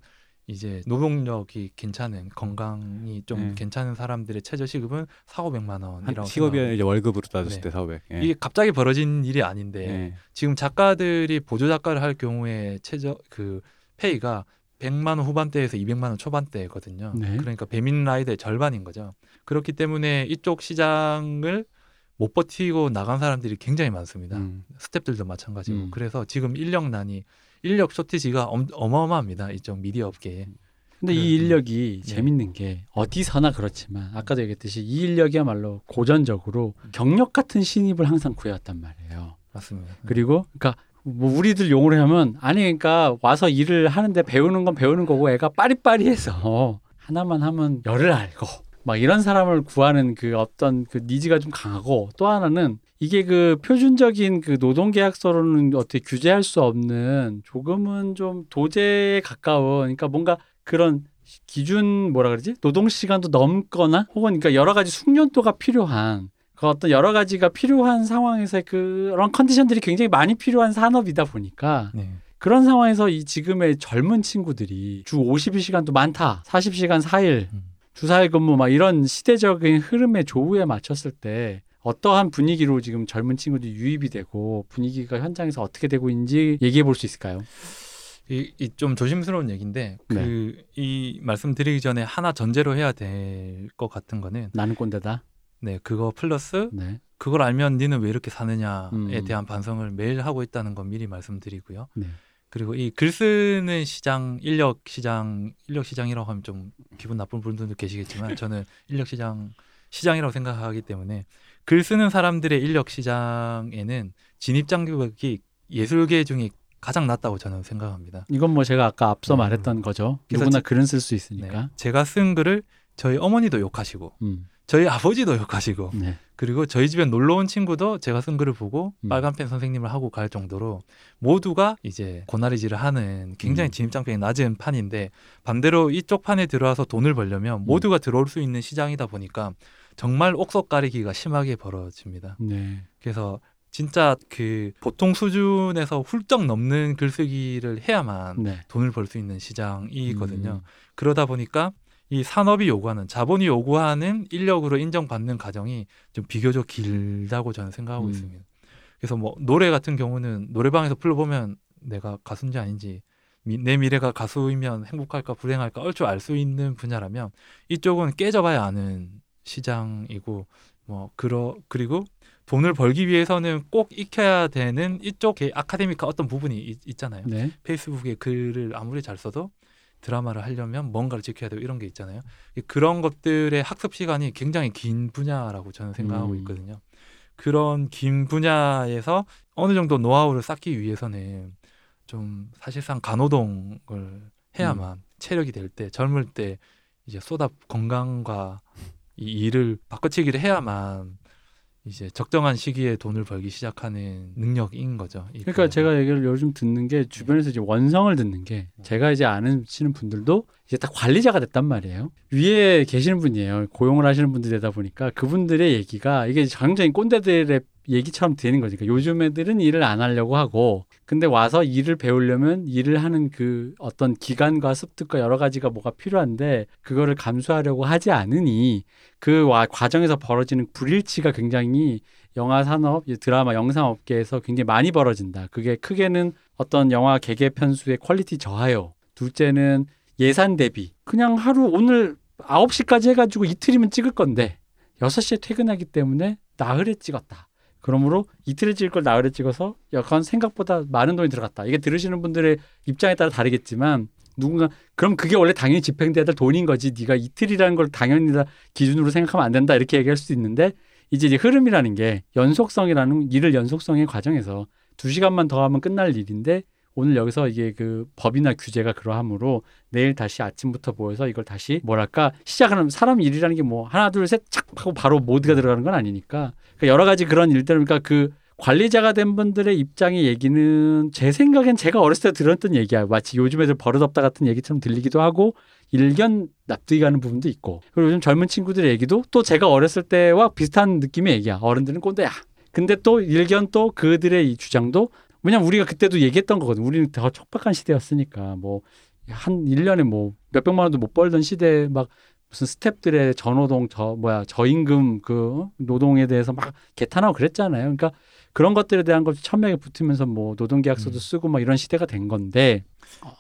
이제 노동력이 괜찮은 건강이 좀 네. 괜찮은 사람들의 최저 시급은 4, 500만 한 원이라고 시급이 이제 월급으로 따졌을 네. 때 400. 예. 이게 갑자기 벌어진 일이 아닌데 예. 지금 작가들이 보조 작가를 할 경우에 최저 그 페이가 100만 원 후반대에서 200만 원 초반대거든요. 네. 그러니까 배민 라이더의 절반인 거죠. 그렇기 때문에 이쪽 시장을 못 버티고 나간 사람들이 굉장히 많습니다. 음. 스탭들도 마찬가지고. 음. 그래서 지금 인력난이 인력 쇼티지가 엄, 어마어마합니다. 이쪽 미디어 업계에. 근데 네. 이 인력이 네. 재밌는 게 어디서나 그렇지만 아까도 얘기했듯이 이 인력이야말로 고전적으로 경력 같은 신입을 항상 구해왔단 말이에요. 맞습니다. 그리고 그러니까 뭐 우리들 용어로 하면 아니 그러니까 와서 일을 하는데 배우는 건 배우는 거고 애가 빠리빠리해서 하나만 하면 열을 알고 막 이런 사람을 구하는 그 어떤 그 니즈가 좀 강하고 또 하나는 이게 그 표준적인 그 노동계약서로는 어떻게 규제할 수 없는 조금은 좀 도제에 가까운 그러니까 뭔가 그런 기준 뭐라 그러지 노동 시간도 넘거나 혹은 그러니까 여러 가지 숙련도가 필요한 그 어떤 여러 가지가 필요한 상황에서 그런 컨디션들이 굉장히 많이 필요한 산업이다 보니까 네. 그런 상황에서 이 지금의 젊은 친구들이 주 52시간도 많다. 40시간 4일, 음. 주 4일 근무 막 이런 시대적인 흐름의 조우에 맞췄을 때 어떠한 분위기로 지금 젊은 친구들이 유입이 되고 분위기가 현장에서 어떻게 되고 있는지 얘기해 볼 수 있을까요? 이, 이 좀 조심스러운 얘기인데 네. 그이 말씀드리기 전에 하나 전제로 해야 될 것 같은 거는 나는 꼰대다. 네 그거 플러스 네. 그걸 알면 니는 왜 이렇게 사느냐에 음. 대한 반성을 매일 하고 있다는 건 미리 말씀드리고요. 네. 그리고 이 글 쓰는 시장 인력 시장 인력 시장이라고 하면 좀 기분 나쁜 분들도 계시겠지만 저는 인력 시장 시장이라고 생각하기 때문에 글 쓰는 사람들의 인력 시장에는 진입 장벽이 예술계 중에 가장 낮다고 저는 생각합니다. 이건 뭐 제가 아까 앞서 음. 말했던 거죠. 누구나 지- 글은 쓸수 네. 있으니까. 제가 쓴 글을 저희 어머니도 욕하시고 음. 저희 아버지도 욕하시고 네. 그리고 저희 집에 놀러 온 친구도 제가 쓴 글을 보고 음. 빨간 펜 선생님을 하고 갈 정도로 모두가 이제 고나리질을 하는 굉장히 음. 진입장벽이 낮은 판인데 반대로 이쪽 판에 들어와서 돈을 음. 벌려면 모두가 들어올 수 있는 시장이다 보니까 정말 옥석 가리기가 심하게 벌어집니다. 네. 그래서 진짜 그 보통 수준에서 훌쩍 넘는 글쓰기를 해야만 네. 돈을 벌 수 있는 시장이거든요. 음. 그러다 보니까 이 산업이 요구하는 자본이 요구하는 인력으로 인정받는 과정이 좀 비교적 길다고 저는 생각하고 음. 있습니다. 그래서 뭐 노래 같은 경우는 노래방에서 불러보면 내가 가수인지 아닌지 미- 내 미래가 가수이면 행복할까 불행할까 얼추 알 수 있는 분야라면 이쪽은 깨져봐야 아는 시장이고 뭐 그러 그리고 돈을 벌기 위해서는 꼭 익혀야 되는 이쪽의 아카데미카 어떤 부분이 있, 있잖아요. 네. 페이스북에 글을 아무리 잘 써도 드라마를 하려면 뭔가를 지켜야 되고 이런 게 있잖아요. 그런 것들의 학습 시간이 굉장히 긴 분야라고 저는 생각하고 음. 있거든요. 그런 긴 분야에서 어느 정도 노하우를 쌓기 위해서는 좀 사실상 간호동을 해야만 음. 체력이 될 때 젊을 때 이제 쏟아 건강과 이 일을 바꿔치기를 해야만 이제 적정한 시기에 돈을 벌기 시작하는 능력인 거죠. 이 그러니까 분야가. 제가 얘기를 요즘 듣는 게 주변에서 이제 원성을 듣는 게 제가 이제 아는 치는 분들도 이제 다 관리자가 됐단 말이에요. 위에 계시는 분이에요. 고용을 하시는 분들이 되다 보니까 그분들의 얘기가 이게 전형적인 꼰대들의 얘기처럼 되는 거니까 요즘 애들은 일을 안 하려고 하고 근데 와서 일을 배우려면 일을 하는 그 어떤 기간과 습득과 여러 가지가 뭐가 필요한데 그거를 감수하려고 하지 않으니 그 와- 과정에서 벌어지는 불일치가 굉장히 영화 산업, 이 드라마, 영상 업계에서 굉장히 많이 벌어진다. 그게 크게는 어떤 영화 개개 편수의 quality 저하요. 둘째는 예산 대비. 그냥 하루 오늘 9시까지 해가지고 이틀이면 찍을 건데 6시에 퇴근하기 때문에 나흘에 찍었다. 그러므로 이틀에 찍을 걸 나흘에 찍어서 약간 생각보다 많은 돈이 들어갔다. 이게 들으시는 분들의 입장에 따라 다르겠지만 누군가 그럼 그게 원래 당연히 집행돼야 될 돈인 거지. 네가 이틀이라는 걸 당연히 다 기준으로 생각하면 안 된다. 이렇게 얘기할 수도 있는데 이제, 이제 흐름이라는 게 연속성이라는 일을 연속성의 과정에서 두 시간만 더 하면 끝날 일인데 오늘 여기서 이게 그 법이나 규제가 그러하므로 내일 다시 아침부터 모여서 이걸 다시 뭐랄까 시작하는 사람 일이라는 게 뭐 하나 둘 셋 착 하고 바로 모드가 들어가는 건 아니니까. 그러니까 여러 가지 그런 일들 그러니까 그 관리자가 된 분들의 입장의 얘기는 제 생각엔 제가 어렸을 때 들었던 얘기야. 마치 요즘 애들 버릇없다 같은 얘기처럼 들리기도 하고 일견 납득이 가는 부분도 있고. 그리고 요즘 젊은 친구들의 얘기도 또 제가 어렸을 때와 비슷한 느낌의 얘기야. 어른들은 꼰대야. 근데 또 일견 또 그들의 이 주장도 왜냐면 우리가 그때도 얘기했던 거거든 우리는 더 촉박한 시대였으니까 뭐 한 일년에뭐 몇백만 원도 못 벌던 시대에 막 무슨 스탭들의 전노동 저 뭐야 저임금 그 노동에 대해서 막 개탄하고 그랬잖아요. 그러니까 그런 것들에 대한 것이 천명에 붙으면서 뭐 노동계약서도 음. 쓰고 막 이런 시대가 된 건데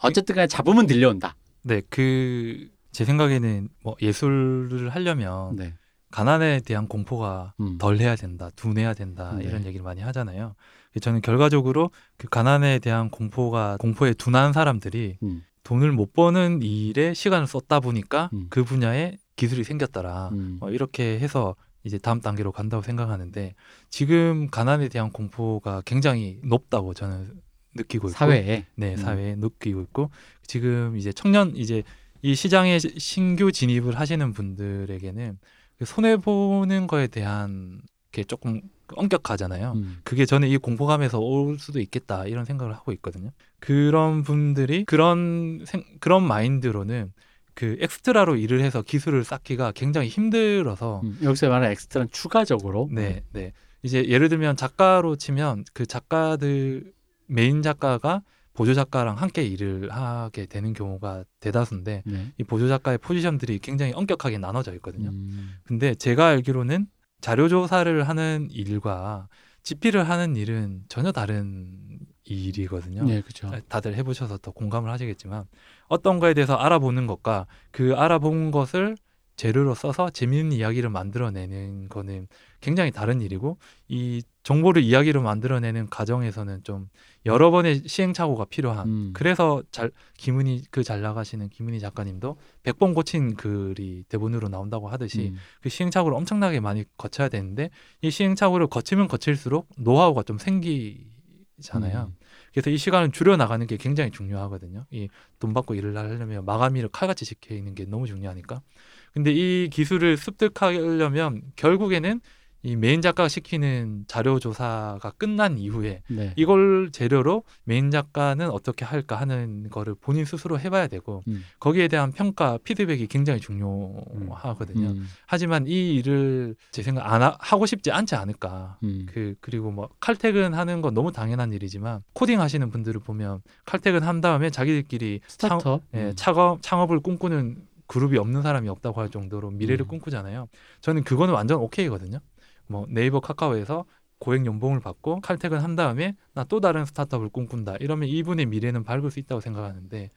어쨌든 간에 잡으면 들려온다. 네, 그 제 생각에는 뭐 예술을 하려면 네. 가난에 대한 공포가 음. 덜 해야 된다, 둔해야 된다 네. 이런 얘기를 많이 하잖아요. 저는 결과적으로 그 가난에 대한 공포가 공포에 둔한 사람들이 음. 돈을 못 버는 일에 시간을 썼다 보니까 음. 그 분야에 기술이 생겼더라. 음. 어, 이렇게 해서 이제 다음 단계로 간다고 생각하는데 지금 가난에 대한 공포가 굉장히 높다고 저는 느끼고 있고 사회에 네 음. 사회에 느끼고 있고 지금 이제 청년 이제 이 시장에 시- 신규 진입을 하시는 분들에게는 그 손해 보는 거에 대한 게 조금 엄격하잖아요. 음. 그게 저는 이 공포감에서 올 수도 있겠다 이런 생각을 하고 있거든요. 그런 분들이 그런 생, 그런 마인드로는 그 extra로 일을 해서 기술을 쌓기가 굉장히 힘들어서 음, 여기서 말하는 extra는 추가적으로. 네, 네. 이제 예를 들면 작가로 치면 그 작가들 메인 작가가 보조 작가랑 함께 일을 하게 되는 경우가 대다수인데 네. 이 보조 작가의 포지션들이 굉장히 엄격하게 나눠져 있거든요. 음, 근데 제가 알기로는 자료 조사를 하는 일과 집필을 하는 일은 전혀 다른 일이거든요. 네, 그렇죠. 다들 해보셔서 더 공감을 하시겠지만 어떤 거에 대해서 알아보는 것과 그 알아본 것을 재료로 써서 재미있는 이야기를 만들어내는 거는 굉장히 다른 일이고 이 정보를 이야기로 만들어내는 과정에서는 좀 여러 번의 시행착오가 필요한 음. 그래서 잘 김은희 그 잘 나가시는 김은희 작가님도 100번 고친 글이 대본으로 나온다고 하듯이 음. 그 시행착오를 엄청나게 많이 거쳐야 되는데 이 시행착오를 거치면 거칠수록 노하우가 좀 생기잖아요. 음. 그래서 이 시간을 줄여 나가는 게 굉장히 중요하거든요. 이 돈 받고 일을 하려면 마감일을 칼같이 지켜 있는 게 너무 중요하니까. 근데 이 기술을 습득하려면 결국에는 이 메인 작가가 시키는 자료 조사가 끝난 이후에 네. 이걸 재료로 메인 작가는 어떻게 할까 하는 거를 본인 스스로 해봐야 되고 음. 거기에 대한 평가 피드백이 굉장히 중요하거든요. 음. 하지만 이 일을 제 생각 안 하, 하고 싶지 않지 않을까. 음. 그 그리고 뭐 칼퇴근 하는 건 너무 당연한 일이지만 코딩 하시는 분들을 보면 칼퇴근 한 다음에 자기들끼리 창, 스타트업. 예, 음. 창업 창업을 꿈꾸는 그룹이 없는 사람이 없다고 할 정도로 미래를 음. 꿈꾸잖아요. 저는 그거는 완전 오케이거든요. 뭐 네이버 카카오에서 고액 연봉을 받고 칼퇴근 한 다음에 나 또 다른 스타트업을 꿈꾼다. 이러면 이분의 미래는 밝을 수 있다고 생각하는데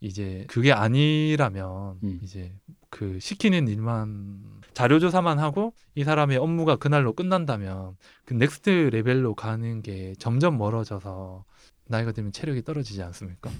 이제 그게 아니라면 음. 이제 그 시키는 일만 자료 조사만 하고 이 사람의 업무가 그날로 끝난다면 그 next level로 가는 게 점점 멀어져서 나이가 들면 체력이 떨어지지 않습니까?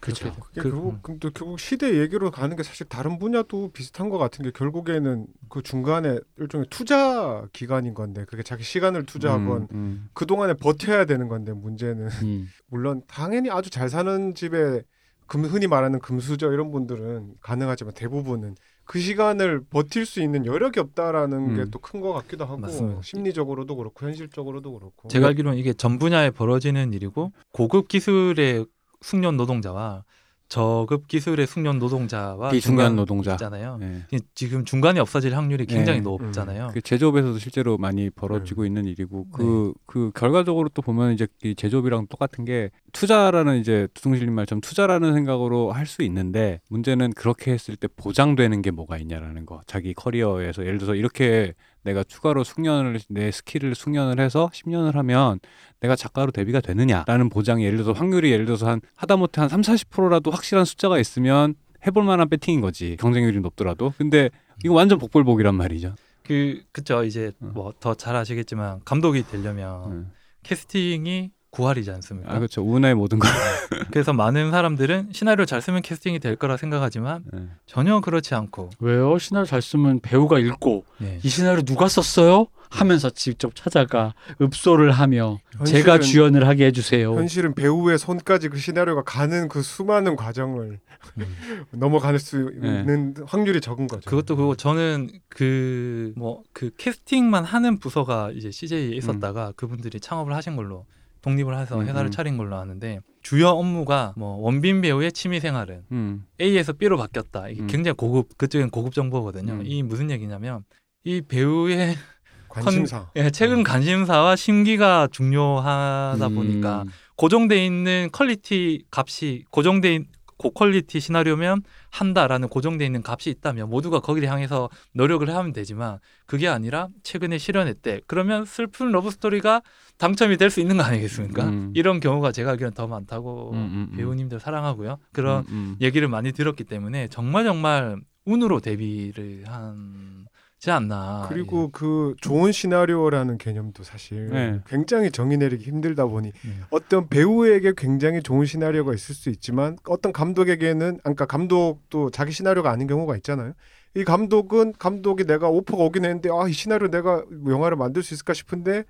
그렇죠. 그게 그- 결국 음. 근데 결국 시대 얘기로 가는 게 사실 다른 분야도 비슷한 것 같은 게 결국에는 그 중간에 일종의 투자 기간인 건데 그게 자기 시간을 투자하건 음, 음. 그 동안에 버텨야 되는 건데 문제는 음. 물론 당연히 아주 잘 사는 집에 금 흔히 말하는 금수저 이런 분들은 가능하지만 대부분은 그 시간을 버틸 수 있는 여력이 없다라는 음. 게또 큰 것 같기도 하고 맞습니다. 심리적으로도 그렇고 현실적으로도 그렇고 제가 알기로는 이게 전 분야에 벌어지는 일이고 고급 기술의 숙련 노동자와 저급 기술의 숙련 노동자와 비숙련 중간 노동자. 있잖아요. 예. 이- 지금 중간에 없어질 확률이 굉장히 네. 높잖아요. 그 제조업에서도 실제로 많이 벌어지고 있는 일이고 네. 그그 결과적으로 또 보면 이제 이 제조업이랑 똑같은 게 투자라는 이제 두둥실님 말처럼 투자라는 생각으로 할 수 있는데 문제는 그렇게 했을 때 보장되는 게 뭐가 있냐라는 거. 자기 커리어에서 예를 들어서 이렇게 내가 추가로 숙련을 내 스킬을 숙련을 해서 10년을 하면 내가 작가로 데뷔가 되느냐라는 보장이 예를 들어서 확률이 예를 들어서 한 하다못해 한 3, 40%라도 확실한 숫자가 있으면 해볼 만한 베팅인 거지. 경쟁률이 높더라도. 근데 이거 완전 복불복이란 말이죠. 그 그쵸 이제 어. 뭐더잘 아시겠지만 감독이 되려면 음. 캐스팅이 구할이지 않습니까? 아 그렇죠. 운의 모든 걸. 그래서 많은 사람들은 시나리오 잘 쓰면 캐스팅이 될 거라 생각하지만 예. 전혀 그렇지 않고 왜요? 시나리오 잘 쓰면 배우가 읽고 네. 이 시나리오 누가 썼어요? 하면서 직접 찾아가 읍소를 하며 제가 현실은- 주연을 하게 해주세요. 현실은 배우의 손까지 그 시나리오가 가는 그 수많은 과정을 음. 넘어갈 수 네. 있는 확률이 적은 거죠. 그것도 그거 저는 그뭐 그 캐스팅만 하는 부서가 이제 CJ에 있었다가 그분들이 창업을 하신 걸로 독립을 해서 음, 회사를 음. 차린 걸로 아는데 주요 업무가 뭐 원빈 배우의 취미 생활은 음. A에서 B로 바뀌었다. 이게 음. 굉장히 고급 그쪽엔 고급 정보거든요. 음. 이 무슨 얘기냐면 이 배우의 관심사. 예, 최근 관심사와 심기가 중요하다 음. 보니까 고정돼 있는 quality 값이 고정돼 있 고quality 시나리오면 한다라는 고정돼 있는 값이 있다면 모두가 거기를 향해서 노력을 하면 되지만 그게 아니라 최근에 실연했대. 그러면 슬픈 러브 스토리가 당첨이 될 수 있는 거 아니겠습니까? 음. 이런 경우가 제가 알기로는 더 많다고 음, 음, 음. 배우님들 사랑하고요. 그런 음, 음. 얘기를 많이 들었기 때문에 정말 정말 운으로 데뷔를 하지 않나. 그리고 그 좋은 시나리오라는 개념도 사실 네. 굉장히 정의 내리기 힘들다 보니 예. 어떤 배우에게 굉장히 좋은 시나리오가 있을 수 있지만 어떤 감독에게는 아까 감독도 자기 시나리오가 아닌 경우가 있잖아요. 이 감독은 감독이 내가 오퍼가 오긴 했는데 아 이 시나리오 내가 영화를 만들 수 있을까 싶은데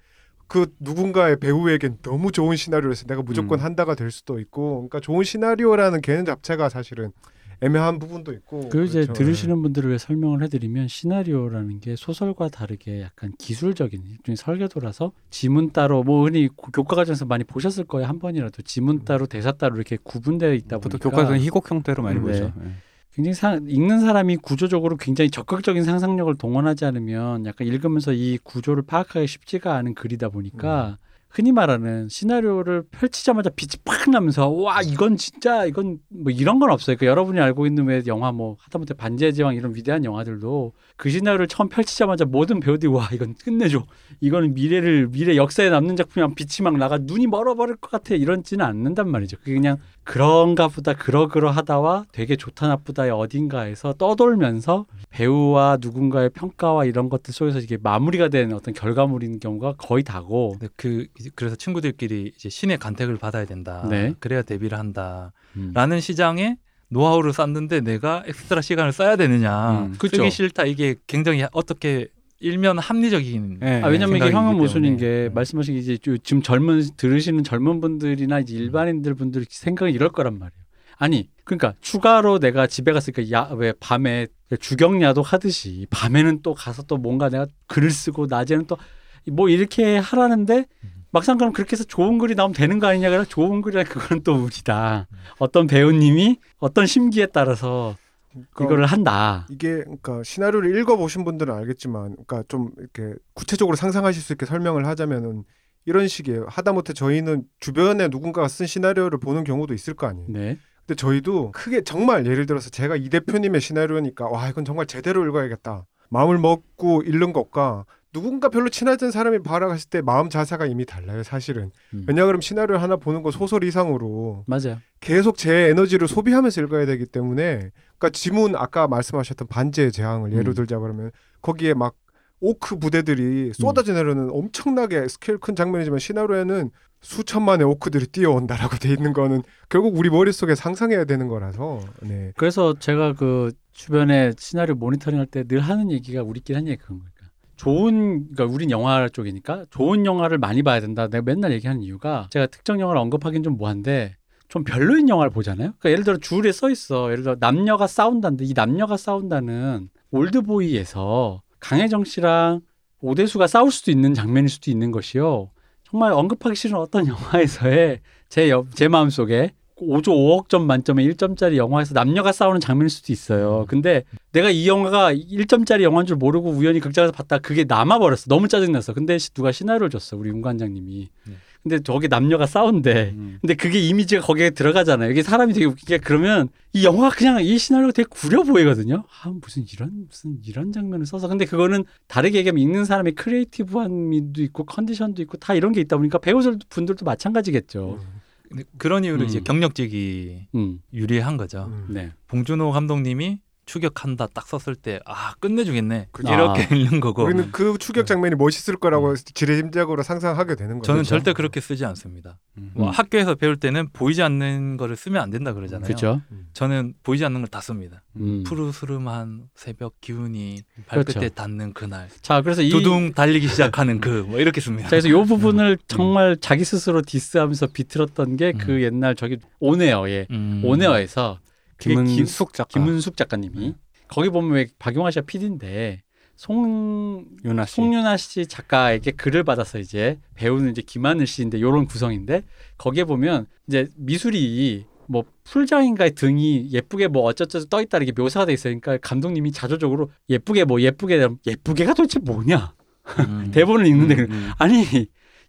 그 누군가의 배우에겐 너무 좋은 시나리오에서 내가 무조건 음. 한다가 될 수도 있고 그러니까 좋은 시나리오라는 개념 자체가 사실은 애매한 부분도 있고 그 이제 그렇죠. 들으시는 분들을 위해 설명을 해드리면 시나리오라는 게 소설과 다르게 약간 기술적인 일종의 설계도라서 지문 따로 뭐 흔히 고- 교과 과정에서 많이 보셨을 거예요 한 번이라도 지문 따로 대사 따로 이렇게 구분되어 있다 보통 보니까 교과서는 희곡 형태로 많이 음, 보죠. 예. 굉장히 사, 읽는 사람이 구조적으로 굉장히 적극적인 상상력을 동원하지 않으면 약간 읽으면서 이 구조를 파악하기 쉽지가 않은 글이다 보니까 흔히 말하는 시나리오를 펼치자마자 빛이 팍 나면서 와 이건 진짜 이건 뭐 이런 건 없어요. 그 여러분이 알고 있는 왜 영화 뭐 하다못해 반지의 제왕 이런 위대한 영화들도 그 시나리오를 처음 펼치자마자 모든 배우들이 와 이건 끝내줘. 이거는 미래를 미래 역사에 남는 작품이랑 빛이 막 나가 눈이 멀어버릴 것 같아 이런지는 않는단 말이죠. 그게 그냥 그런가 보다 그러그러 하다와 되게 좋다 나쁘다의 어딘가에서 떠돌면서 배우와 누군가의 평가와 이런 것들 속에서 이게 마무리가 되는 어떤 결과물인 경우가 거의 다고 근데 그 그래서 친구들끼리 이제 신의 간택을 받아야 된다. 네. 그래야 데뷔를 한다. 음. 라는 시장에 노하우를 쌓는데 내가 엑스트라 시간을 써야 되느냐. 음, 그쵸. 쓰기 싫다. 이게 굉장히 어떻게 일면 합리적인 예, 아, 왜냐면 이게 형은 모순인. 게 음. 말씀하신 게 이제 요- 지금 젊은 들으시는 젊은 분들이나 이제 일반인들 분들이 생각이 이럴 거란 말이에요. 아니 그러니까 추가로 내가 집에 갔으니까 야 왜 밤에 주경야독 하듯이 밤에는 또 가서 또 뭔가 내가 글을 쓰고 낮에는 또 뭐 이렇게 하라는데 막상 그럼 그렇게 해서 좋은 글이 나오면 되는 거 아니냐 그래 좋은 글이라 그건 또 우리다. 어떤 배우님이 어떤 심기에 따라서 그러니까 이거를 한다. 이게 그러니까 시나리오를 읽어보신 분들은 알겠지만, 그러니까 좀 이렇게 구체적으로 상상하실 수 있게 설명을 하자면은 이런 식이에요. 하다못해 저희는 주변에 누군가가 쓴 시나리오를 보는 경우도 있을 거 아니에요. 네. 근데 저희도 크게 정말 예를 들어서 제가 이 대표님의 시나리오니까 와 이건 정말 제대로 읽어야겠다. 마음을 먹고 읽는 것과 누군가 별로 친하던 사람이 바라갔을 때 마음 자세가 이미 달라요, 사실은. 음. 왜냐 그러면 시나리오 하나 보는 거 소설 이상으로 맞아요. 계속 제 에너지를 소비하면서 읽어야 되기 때문에 그러니까 지문 아까 말씀하셨던 반지의 제왕을 예로 음. 들자 그러면 거기에 막 오크 부대들이 쏟아져 내려는 엄청나게 스케일 큰 장면이지만 시나리오에는 수천만의 오크들이 뛰어온다라고 돼 있는 거는 결국 우리 머릿속에 상상해야 되는 거라서 네. 그래서 제가 그 주변에 시나리오 모니터링 할 때 늘 하는 얘기가 우리끼리 하는 얘기가 그런 거니까 좋은 그러니까 우린 영화 쪽이니까 좋은 영화를 많이 봐야 된다. 내가 맨날 얘기하는 이유가 제가 특정 영화를 언급하기는 좀 뭐한데 좀 별로인 영화를 보잖아요. 그러니까 예를 들어 줄에 써 있어. 예를 들어 남녀가 싸운다는데 이 남녀가 싸운다는 올드보이에서 강혜정 씨랑 오대수가 싸울 수도 있는 장면일 수도 있는 것이요. 정말 언급하기 싫은 어떤 영화에서의 제, 여- 제 마음속에 5조 5억 점 만점에 1점짜리 영화에서 남녀가 싸우는 장면일 수도 있어요. 근데 내가 이 영화가 1점짜리 영화인 줄 모르고 우연히 극장에서 봤다 그게 남아버렸어. 너무 짜증났어. 근데 시- 누가 시나리오를 줬어. 우리 윤 관장님이. 네. 근데 저게 남녀가 싸운대. 음. 근데 그게 이미지가 거기에 들어가잖아요. 이게 사람이 되게 웃기게 그러면 이 영화 그냥 이 시나리오가 되게 구려 보이거든요. 아 무슨 이런 무슨 이런 장면을 써서 근데 그거는 다르게 얘기하면 읽는 사람의 creative한 미도 있고 컨디션도 있고 다 이런 게 있다 보니까 배우들 분들도 마찬가지겠죠. 근데 그런 이유로 음. 이제 경력직이 음, 유리한 거죠. 음. 네. 봉준호 감독님이 추격한다 딱 썼을 때 아 끝내주겠네 그죠. 이렇게 아. 읽는 거고 우리는 그 추격 장면이 멋있을 거라고 지레짐작으로 상상하게 되는 거죠. 저는 절대 그렇게 쓰지 않습니다. 음. 뭐 학교에서 배울 때는 보이지 않는 거를 쓰면 안 된다 그러잖아요. 그렇죠. 저는 보이지 않는 걸 다 씁니다. 음. 푸르스름한 새벽 기운이 발끝에 그렇죠. 닿는 그날 자 그래서 이 두둥 달리기 시작하는 그 뭐 이렇게 씁니다. 자, 그래서 요 부분을 정말 자기 스스로 디스하면서 비틀었던 게그 음. 옛날 저기 오네어에 음. 오네어에서 김- 김은숙 작가, 김은숙 작가님이 거기 보면 왜 박용화 씨가 PD인데 송 윤아 씨. 송윤아 씨 작가에게 글을 받아서 이제 배우는 이제 김하늘 씨인데 요런 구성인데 거기에 보면 이제 미술이 뭐 풀장인가의 등이 예쁘게 뭐 어쩌저쩌 떠 있다 이렇게 묘사가 돼 있으니까 감독님이 자조적으로 예쁘게 뭐 예쁘게 예쁘게가 도대체 뭐냐 음. 대본을 읽는데 음, 음. 아니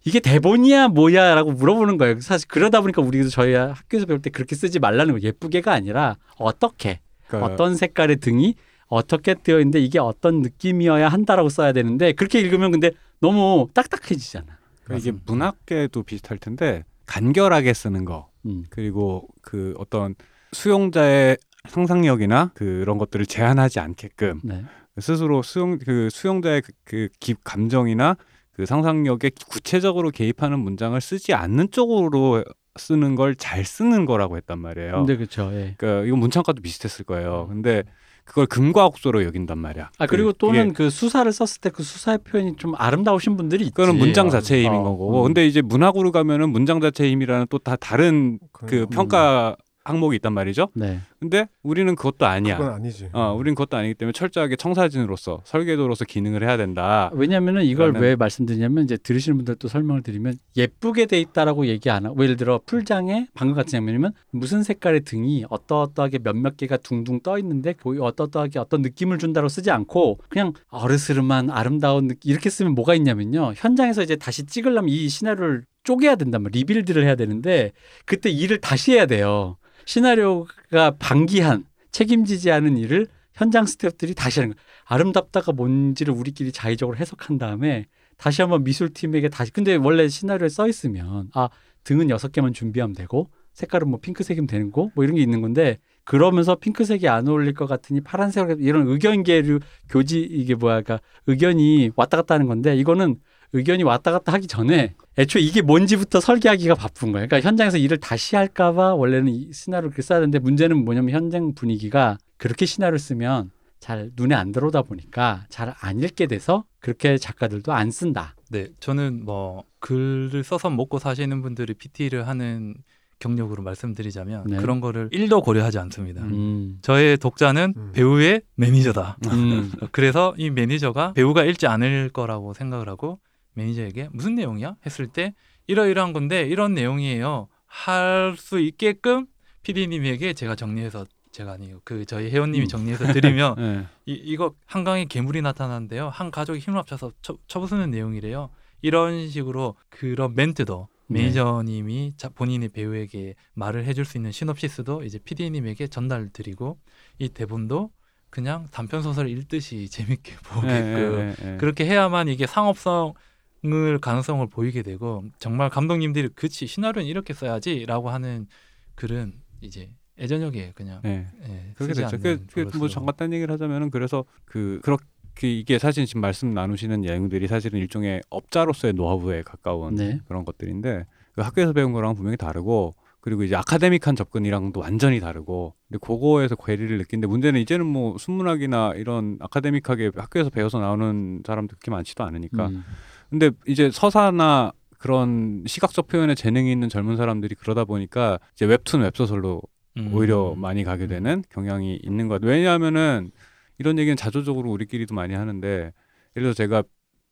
이게 대본이야 뭐야라고 물어보는 거예요. 사실 그러다 보니까 우리도 저희 학교에서 배울 때 그렇게 쓰지 말라는 거예요. 예쁘게가 아니라 어떻게 그러니까 어떤 색깔의 등이 어떻게 되어 있는데 이게 어떤 느낌이어야 한다라고 써야 되는데 그렇게 읽으면 근데 너무 딱딱해지잖아. 그러니까 이게 문학계도 비슷할 텐데 간결하게 쓰는 거 음. 그리고 그 어떤 수용자의 상상력이나 그런 것들을 제한하지 않게끔 네. 스스로 수용 그 수용자의 그, 그 기, 감정이나 그 상상력에 구체적으로 개입하는 문장을 쓰지 않는 쪽으로 쓰는 걸 잘 쓰는 거라고 했단 말이에요. 근데 그렇죠. 예. 그러니까 이건 문창과도 비슷했을 거예요. 근데 그걸 금과 옥소로 여긴단 말이야. 아 그리고 그- 또는 그게 그 수사를 썼을 때 그 수사의 표현이 좀 아름다우신 분들이 있지. 그거는 문장 자체의 힘인 어, 거고. 음. 근데 이제 문학으로 가면은 문장 자체의 힘이라는 또 다 다른 그 그 평가 항목이 있단 말이죠. 네. 근데 우리는 그것도 아니야. 그건 아니지. 어, 우린 그것도 아니기 때문에 철저하게 청사진으로서 설계도로서 기능을 해야 된다. 왜냐면은 이걸 그러면- 왜 말씀드리냐면 이제 들으시는 분들도 설명을 드리면 예쁘게 돼 있다라고 얘기 안 하고 예를 들어 풀장에 방금 같은 장면이면 무슨 색깔의 등이 어떠어떠하게 몇몇 개가 둥둥 떠 있는데 보이 어떠어떠하게 어떤 느낌을 준다고 쓰지 않고 그냥 어르스름한 아름다운 느낌 이렇게 쓰면 뭐가 있냐면요 현장에서 이제 다시 찍으려면 이 시나리오를 쪼개야 된단 말이에요. 리빌드를 해야 되는데 그때 일을 다시 해야 돼요. 시나리오가 방기한 책임지지 않은 일을 현장 스태프들이 다시 하는 거예요. 아름답다가 뭔지를 우리끼리 자의적으로 해석한 다음에 다시 한번 미술팀에게 다시 근데 원래 시나리오에 써 있으면 아 등은 여섯 개만 준비하면 되고 색깔은 뭐 핑크색이면 되는 거? 뭐 이런 게 있는 건데 그러면서 핑크색이 안 어울릴 것 같으니 파란색으로 이런 의견 계류 교지 이게 뭐야 그러니까 의견이 왔다 갔다 하는 건데 이거는 의견이 왔다 갔다 하기 전에 애초에 이게 뭔지부터 설계하기가 바쁜 거예요. 그러니까 현장에서 일을 다시 할까봐 원래는 이 시나리오를 그렇게 써야 되는데 문제는 뭐냐면 현장 분위기가 그렇게 시나리오를 쓰면 잘 눈에 안 들어오다 보니까 잘 안 읽게 돼서 그렇게 작가들도 안 쓴다. 네, 저는 뭐 글을 써서 먹고 사시는 분들이 PT를 하는 경력으로 말씀드리자면 네. 그런 거를 1도 고려하지 않습니다. 음. 저의 독자는 음. 배우의 매니저다. 음. 그래서 이 매니저가 배우가 읽지 않을 거라고 생각을 하고 매니저에게 무슨 내용이야? 했을 때 이러이러한 건데 이런 내용이에요. 할 수 있게끔 PD님에게 제가 정리해서 제가 아니에요. 그 저희 회원님이 음. 정리해서 드리면 예. 이, 이거 한강에 괴물이 나타나는데요. 한 가족이 힘을 합쳐서 쳐, 쳐부수는 내용이래요. 이런 식으로 그런 멘트도 네. 매니저님이 자, 본인의 배우에게 말을 해줄 수 있는 시놉시스도 이제 PD님에게 전달 드리고 이 대본도 그냥 단편 소설 읽듯이 재밌게 예, 보게끔 예, 예, 예. 그렇게 해야만 이게 상업성 을 가능성을 보이게 되고 정말 감독님들이 그치 시나리오는 이렇게 써야지라고 하는 글은 이제 애저녁에 그냥 예. 예, 그렇게 됐죠. 않는 그. 뭐 잠깐 딴 얘기를 하자면은 그래서 그 그렇게 이게 사실 지금 말씀 나누시는 내용들이 사실은 일종의 업자로서의 노하우에 가까운 네. 그런 것들인데 그 학교에서 배운 거랑 분명히 다르고 그리고 이제 아카데믹한 접근이랑도 완전히 다르고 근데 그거에서 괴리를 느낀데 문제는 이제는 뭐 순문학이나 이런 아카데믹하게 학교에서 배워서 나오는 사람도 그렇게 많지도 않으니까 음. 근데 이제 서사나 그런 시각적 표현에 재능이 있는 젊은 사람들이 그러다 보니까 이제 웹툰 웹소설로 음. 오히려 많이 가게 되는 경향이 있는 것 같아요. 왜냐하면은 이런 얘기는 자조적으로 우리끼리도 많이 하는데 예를 들어 제가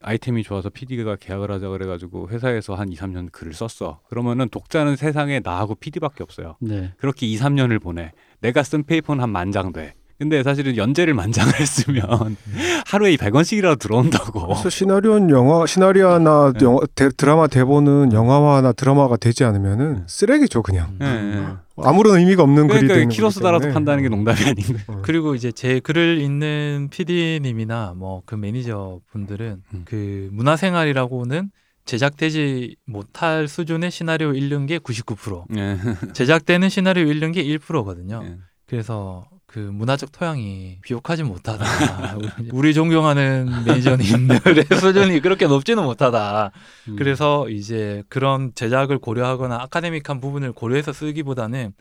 아이템이 좋아서 PD가 계약을 하자 그래가지고 회사에서 한 2, 3년 글을 썼어. 그러면은 독자는 세상에 나하고 PD밖에 없어요. 네. 그렇게 2, 3년을 보내. 내가 쓴 페이퍼는 한 만 장 돼. 근데 사실은 연재를 만장을 했으면 하루에 100원씩이라도 들어온다고. 그래서 시나리오는 영화 시나리오나 네. 영화, 대- 드라마 대본은 영화화나 드라마가 되지 않으면은 쓰레기죠 그냥 예, 예. 아무런 의미가 없는 글이 그러니까 되는 키로수 거기 달아서 때문에. 판다는 게 농담이 아닌 거예요. 어. 그리고 이제 제 글을 읽는 PD님이나 뭐 그 매니저 분들은 음. 그 문화생활이라고는 제작되지 못할 수준의 시나리오 읽는 게 99%, 예. 제작되는 시나리오 읽는 게 1%거든요. 예. 그래서 그 문화적 토양이 비옥하지 못하다. 우리 존경하는 매니저님들의 수준이 그렇게 높지는 못하다. 음. 그래서 이제 그런 제작을 고려하거나 아카데믹한 부분을 고려해서 쓰기보다는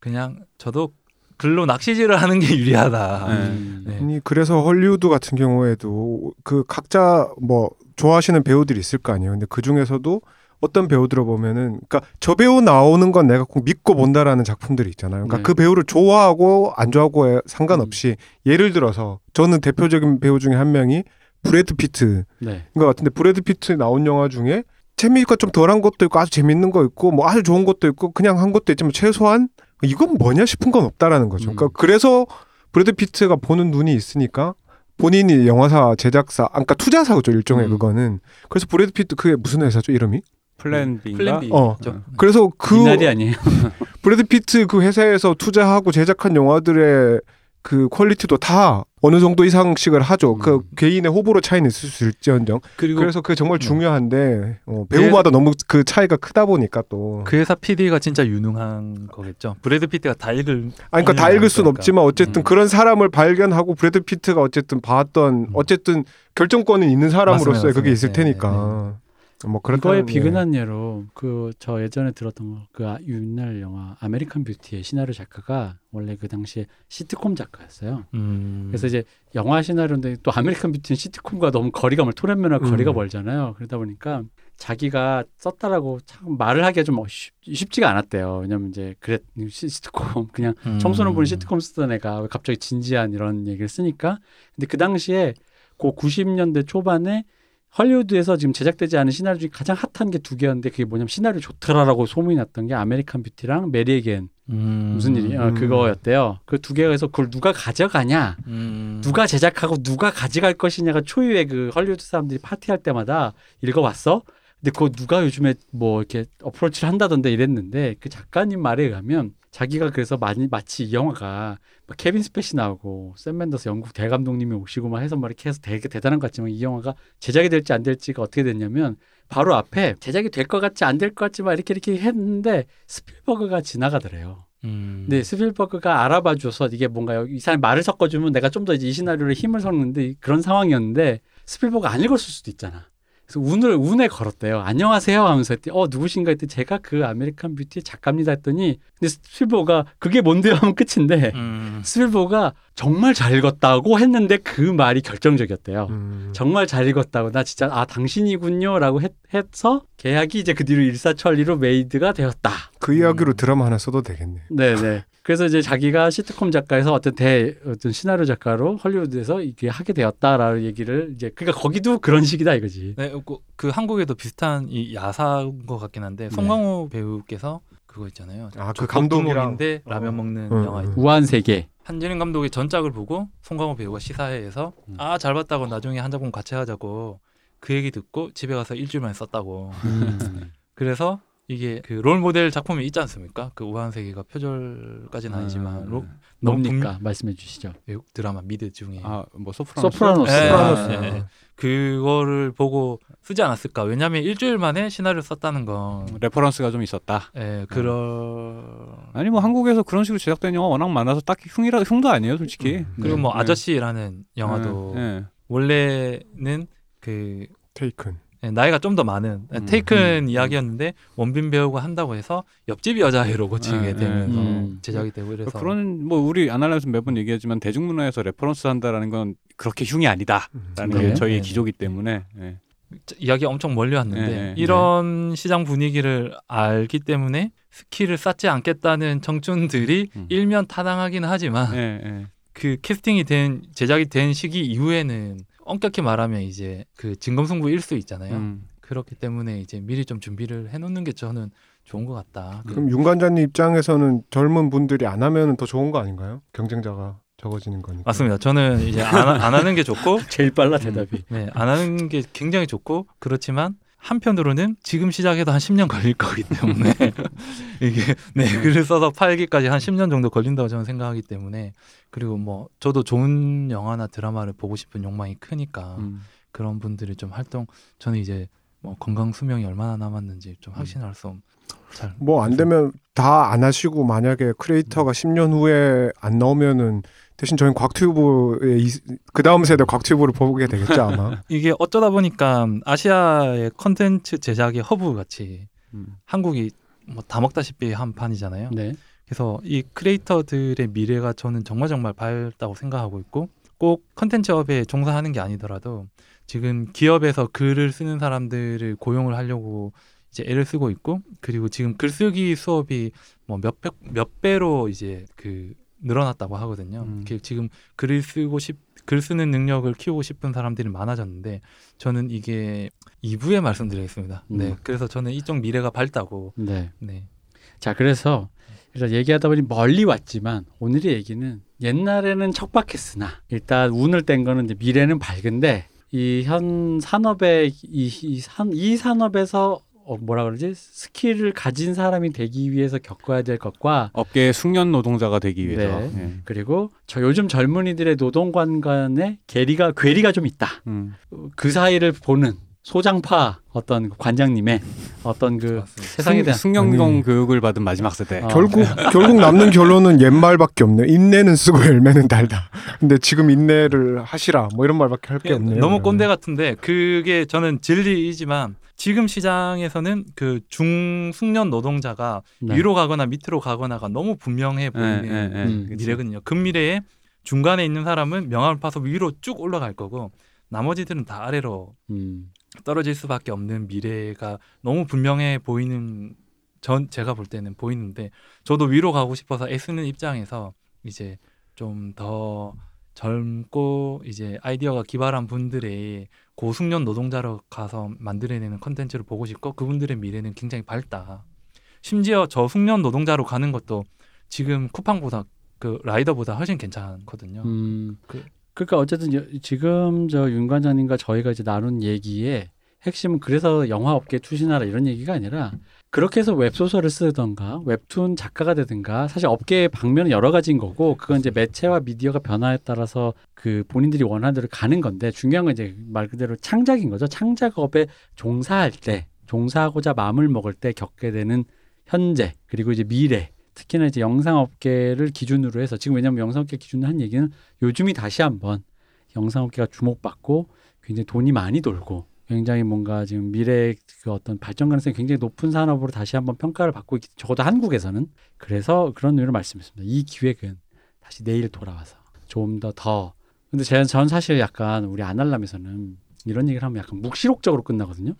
그냥 저도 글로 낚시질을 하는 게 유리하다. 음. 네. 아니 그래서 헐리우드 같은 경우에도 그 각자 뭐 좋아하시는 배우들이 있을 거 아니에요. 근데 그 중에서도 어떤 배우들을 보면은 그러니까 저 배우 나오는 건 내가 꼭 믿고 본다라는 작품들이 있잖아요. 그러니까 네. 그 배우를 좋아하고 안 좋아하고에 상관없이 예를 들어서 저는 대표적인 배우 중에 한 명이 브래드 피트인 네. 것 같은데 브래드 피트 나온 영화 중에 재미가 좀 덜한 것도 있고 아주 재밌는 거 있고 뭐 아주 좋은 것도 있고 그냥 한 것도 있지만 최소한 이건 뭐냐 싶은 건 없다라는 거죠. 음. 그러니까 그래서 브래드 피트가 보는 눈이 있으니까 본인이 영화사 제작사, 아, 그러니까 투자사죠 일종의 음. 그거는. 그래서 브래드 피트 그게 무슨 회사죠 이름이? 플랜 B인가? 플랜 B. 어. 죠. 그래서 그 이날이 아니에요. 브래드 피트 그 회사에서 투자하고 제작한 영화들의 그 퀄리티도 다 어느 정도 이상씩을 하죠. 그 음. 개인의 호불호 차이는 있을 수 있을지언정. 그리고 그래서 그게 정말 음. 중요한데 어, 배우마다 너무 그 차이가 크다 보니까 또. 그 회사 PD가 진짜 유능한 거겠죠. 브래드 피트가 다 읽을 아니, 그러니까 다 읽을 순. 없지만 어쨌든 음. 그런 사람을 발견하고 브래드 피트가 어쨌든 봤던 음. 어쨌든 결정권은 있는 사람으로서의 맞습니다, 그게 있을. 테니까. 뭐 그렇다는 이거에 예. 비근한 예로 그 저 예전에 들었던 거그 옛날 영화 아메리칸 뷰티의 시나리오 작가가 원래 그 당시에 시트콤 작가였어요. 음. 그래서 이제 영화 시나리오인데 또 아메리칸 뷰티는 시트콤과 너무 거리가 멀 토렌면과 음. 거리가 멀잖아요. 그러다 보니까 자기가 썼다라고 참 말을 하기가 좀 쉽, 쉽지가 않았대요. 왜냐면 이제 그랬 시- 시트콤 그냥 음. 청소년 분이 시트콤 쓰던 애가 왜 갑자기 진지한 이런 얘기를 쓰니까 근데 그 당시에 그 90년대 초반에 헐리우드에서 지금 제작되지 않은 시나리오 중에 가장 핫한 게 두 개였는데 그게 뭐냐면 시나리오 좋더라라고 소문이 났던 게 아메리칸 뷰티랑 메리에겐 음. 무슨 일이 어, 음. 그거였대요. 그 두 개가 해서 그걸 누가 가져가냐 음. 누가 제작하고 누가 가져갈 것이냐가 초유의 그 헐리우드 사람들이 파티할 때마다 읽어봤어. 근데 그거 누가 요즘에 뭐 이렇게 approach를 한다던데 이랬는데 그 작가님 말에 의하면 자기가 그래서 많이 마치 이 영화가 막 케빈 스페이시 나오고 샘 멘데스 영국 대감독님이 오시고 막 해서 막 이렇게 해서 되게 대단한 것 같지만 이 영화가 제작이 될지 안 될지가 어떻게 됐냐면 바로 앞에 제작이 될 것 같지 안 될 것 같지만 이렇게 이렇게 했는데 스필버그가 지나가더래요. 음. 근데 스필버그가 알아봐줘서 이게 뭔가 이 사람이 말을 섞어주면 내가 좀 더 이제 이 시나리오를 힘을 섞는데 그런 상황이었는데 스필버그 안 읽었을 수도 있잖아. 그래서 운을 운에 걸었대요. 안녕하세요 하면서 했더니 어 누구신가 했더니 제가 그 아메리칸 뷰티의 작가입니다 했더니 근데 스필버그가 그게 뭔데요 하면 끝인데 음. 스필버그가 정말 잘 읽었다고 했는데 그 말이 결정적이었대요. 음. 정말 잘 읽었다고 나 진짜 아 당신이군요라고 했, 해서 계약이 이제 그 뒤로 일사천리로 made가 되었다. 그 이야기로 음. 드라마 하나 써도 되겠네. 네네. 그래서 이제 자기가 시트콤 작가에서 어떤 대 어떤 시나리오 작가로 헐리우드에서 이게 하게 되었다라는 얘기를 이제 그러니까 거기도 그런 식이다 이거지. 네, 그, 그 한국에도 비슷한 이 야사인 것 같긴 한데 송강호 배우께서 그거 있잖아요. 아, 그 감독이랑 인데 라면 먹는 응, 영화 응. 우한 세계. 한진인 감독의 전작을 보고 송강호 배우가 시사회에서 음. 아잘 봤다고 나중에 한 작품 같이 하자고 그 얘기 듣고 집에 가서 일주일 만에 썼다고 그래서 이게 그 롤 모델 작품이 있지 않습니까? 그 우아한 세계가 표절까지는 아니지만 로, 너무 뭡니까? 말씀해 주시죠. 외국 드라마 미드 중에 아뭐 소프라노스. 소프라노스. 예, 소프라노스. 예, 예. 그거를 보고 쓰지 않았을까? 왜냐하면 일주일 만에 시나리오 썼다는 건 reference가 좀 있었다. 예, 그런 아니 뭐 한국에서 그런 식으로 제작된 영화 워낙 많아서 딱히 흉이라 흉도 아니에요, 솔직히. 그리고 네. 뭐 네. 아저씨라는 영화도 네, 네. 원래는 그 테이큰. 예, 나이가 좀 더 많은 예, 음, 테이큰 음, 이야기였는데 원빈 배우가 한다고 해서 옆집 여자애로 고치게 네, 되면서 음. 제작이 되고 이래서 그런 뭐 우리 아날라에서 매번 얘기하지만 대중문화에서 reference 한다라는 건 그렇게 흉이 아니다라는 음. 네. 게 저희의 네, 기조기 때문에 예. 이야기 엄청 멀리 왔는데 네, 네, 이런 시장 분위기를 알기 때문에 skill을 쌓지 않겠다는 청춘들이 음. 일면 타당하긴 하지만 예, 예. 그 캐스팅이 된 제작이 된 시기 이후에는 엄격히 말하면 이제 그 진검승부 일 수 있잖아요. 음. 그렇기 때문에 이제 미리 좀 준비를 해놓는 게 저는 좋은 것 같다. 그럼 윤관자님 입장에서는 젊은 분들이 안 하면 더 좋은 거 아닌가요? 경쟁자가 적어지는 거니까. 맞습니다. 저는 이제 안, 하- 안 하는 게 좋고, 제일 빨라 대답이. 네, 안 하는 게 굉장히 좋고 그렇지만 한편으로는 지금 시작해도 한 10년 걸릴 거기 때문에 이게 네 글을 써서 팔기까지 한 10년 정도 걸린다고 저는 생각하기 때문에 그리고 뭐 저도 좋은 영화나 드라마를 보고 싶은 욕망이 크니까 음. 그런 분들이 좀 활동 저는 이제 뭐 건강 수명이 얼마나 남았는지 좀 확신할 수 없. 잘 뭐 안 되면 다 안 하시고 만약에 creator가 10년 후에 안 나오면은 대신 저희는 곽튜브의 그 다음 세대 곽튜브를 보게 되겠죠 아마. 이게 어쩌다 보니까 아시아의 컨텐츠 제작의 허브 같이 음. 한국이 뭐 다 먹다시피 한 판이잖아요. 네. 그래서 이 크리에이터들의 미래가 저는 정말 정말 밝다고 생각하고 있고 꼭 컨텐츠 업에 종사하는 게 아니더라도 지금 기업에서 글을 쓰는 사람들을 고용을 하려고 이제 애를 쓰고 있고 그리고 지금 글쓰기 수업이 뭐 몇백 몇 배로 이제 그 늘어났다고 하거든요. 음. 그 지금 글을 쓰고 싶, 글 쓰는 능력을 키우고 싶은 사람들이 많아졌는데 저는 이게 2부에 말씀드리겠습니다. 네, 음. 그래서 저는 이쪽 미래가 밝다고. 네. 네, 자 그래서 일단 얘기하다 보니 멀리 왔지만 오늘의 얘기는 옛날에는 척박했으나 일단 운을 뗀 거는 이제 미래는 밝은데 이 현 산업의 이, 이, 산, 이 산업에서 어, 뭐라 그러지 skill을 가진 사람이 되기 위해서 겪어야 될 것과 업계의 숙련 노동자가 되기 위해서. 네. 예. 그리고 저 요즘 젊은이들의 노동관 간의 괴리가 괴리가 좀 있다. 음. 그 사이를 보는 소장파 어떤 그 관장님의 어떤 그 맞습니다. 세상에 대한 승용공 아니. 교육을 받은 마지막 세대. 어. 결국 결국 남는 결론은 옛말밖에 없네. 인내는 쓰고 열매는 달다. 근데 지금 인내를 하시라 뭐 이런 말밖에 할게 예, 없네요. 너무 그러면. 꼰대 같은데 그게 저는 진리이지만 지금 시장에서는 그 중숙련 노동자가 네. 위로 가거나 밑으로 가거나가 너무 분명해 예, 보이는 예, 예. 음. 미래거든요. 금미래에 중간에 있는 사람은 명암을 파서 위로 쭉 올라갈 거고 나머지들은 다 아래로 음. 떨어질 수밖에 없는 미래가 너무 분명해 보이는 전 제가 볼 때는 보이는데 저도 위로 가고 싶어서 애쓰는 입장에서 이제 좀 더 젊고 이제 아이디어가 기발한 분들의 고숙련 노동자로 가서 만들어내는 컨텐츠를 보고 싶고 그분들의 미래는 굉장히 밝다. 심지어 저숙련 노동자로 가는 것도 지금 쿠팡보다 그 라이더보다 훨씬 괜찮거든요. 음. 그- 그러니까 어쨌든 여- 지금 저 윤 관장님과 저희가 이제 나눈 얘기의 핵심은 그래서 영화 업계 투신하라 이런 얘기가 아니라 그렇게 해서 웹소설을 쓰던가 웹툰 작가가 되든가 사실 업계의 방면은 여러 가지인 거고 그건 이제 매체와 미디어가 변화에 따라서 그 본인들이 원하는 대로 가는 건데 중요한 건 이제 말 그대로 창작인 거죠. 창작업에 종사할 때 종사하고자 마음을 먹을 때 겪게 되는 현재 그리고 이제 미래 특히나 이제 영상 업계를 기준으로 해서 지금 왜냐하면 영상 업계 기준으로 한 얘기는 요즘이 다시 한번 영상 업계가 주목받고 굉장히 돈이 많이 돌고 굉장히 뭔가 지금 미래 그 어떤 발전 가능성이 굉장히 높은 산업으로 다시 한번 평가를 받고 있기 적어도 한국에서는 그래서 그런 의미로 말씀했습니다. 이 기획은 다시 내일 돌아와서 좀 더더 근데 제- 전 사실 약간 우리 아날람에서는 이런 얘기를 하면 약간 묵시록적으로 끝나거든요.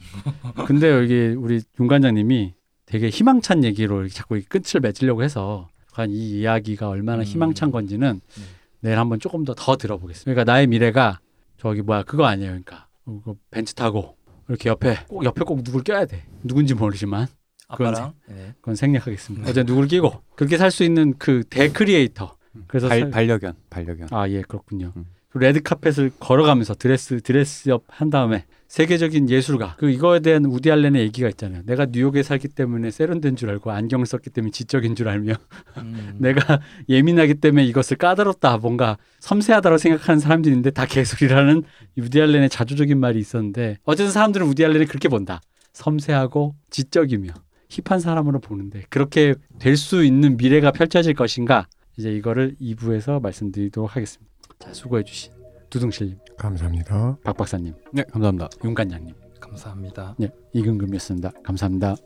근데 여기 우리 윤 관장님이 되게 희망찬 얘기로 자꾸 이 끝을 맺으려고 해서 과연 이 이야기가 얼마나 음. 희망찬 건지는 네. 내일 한번 조금 더 더 들어보겠습니다. 그러니까 나의 미래가 저기 뭐야 그거 아니에요. 그러니까 그 벤츠 타고 이렇게 옆에 꼭 옆에 꼭 누굴 껴야 돼. 누군지 모르지만 그건 아빠랑 네. 그건 생략하겠습니다. 어제 누굴 끼고 그렇게 살 수 있는 그 대creator. 그래서 발, 살- 반려견, 반려견. 아, 예, 그렇군요. 음. 그 레드 카펫을 걸어가면서 드레스 dress up 한 다음에 세계적인 예술가 그 이거에 대한 우디 알렌의 얘기가 있잖아요. 내가 뉴욕에 살기 때문에 세련된 줄 알고 안경을 썼기 때문에 지적인 줄 알며 음. 내가 예민하기 때문에 이것을 까다롭다 뭔가 섬세하다고 생각하는 사람들인데 다 개소리라는 우디 알렌의 자조적인 말이 있었는데 어쨌든 사람들은 우디 알렌을 그렇게 본다. 섬세하고 지적이며 힙한 사람으로 보는데 그렇게 될 수 있는 미래가 펼쳐질 것인가 이제 이거를 2부에서 말씀드리도록 하겠습니다. 자 수고해 주신 두둥실님, 감사합니다. 박 박사님, 네, 감사합니다. 윤관장님, 감사합니다. 네 이근금이었습니다. 감사합니다.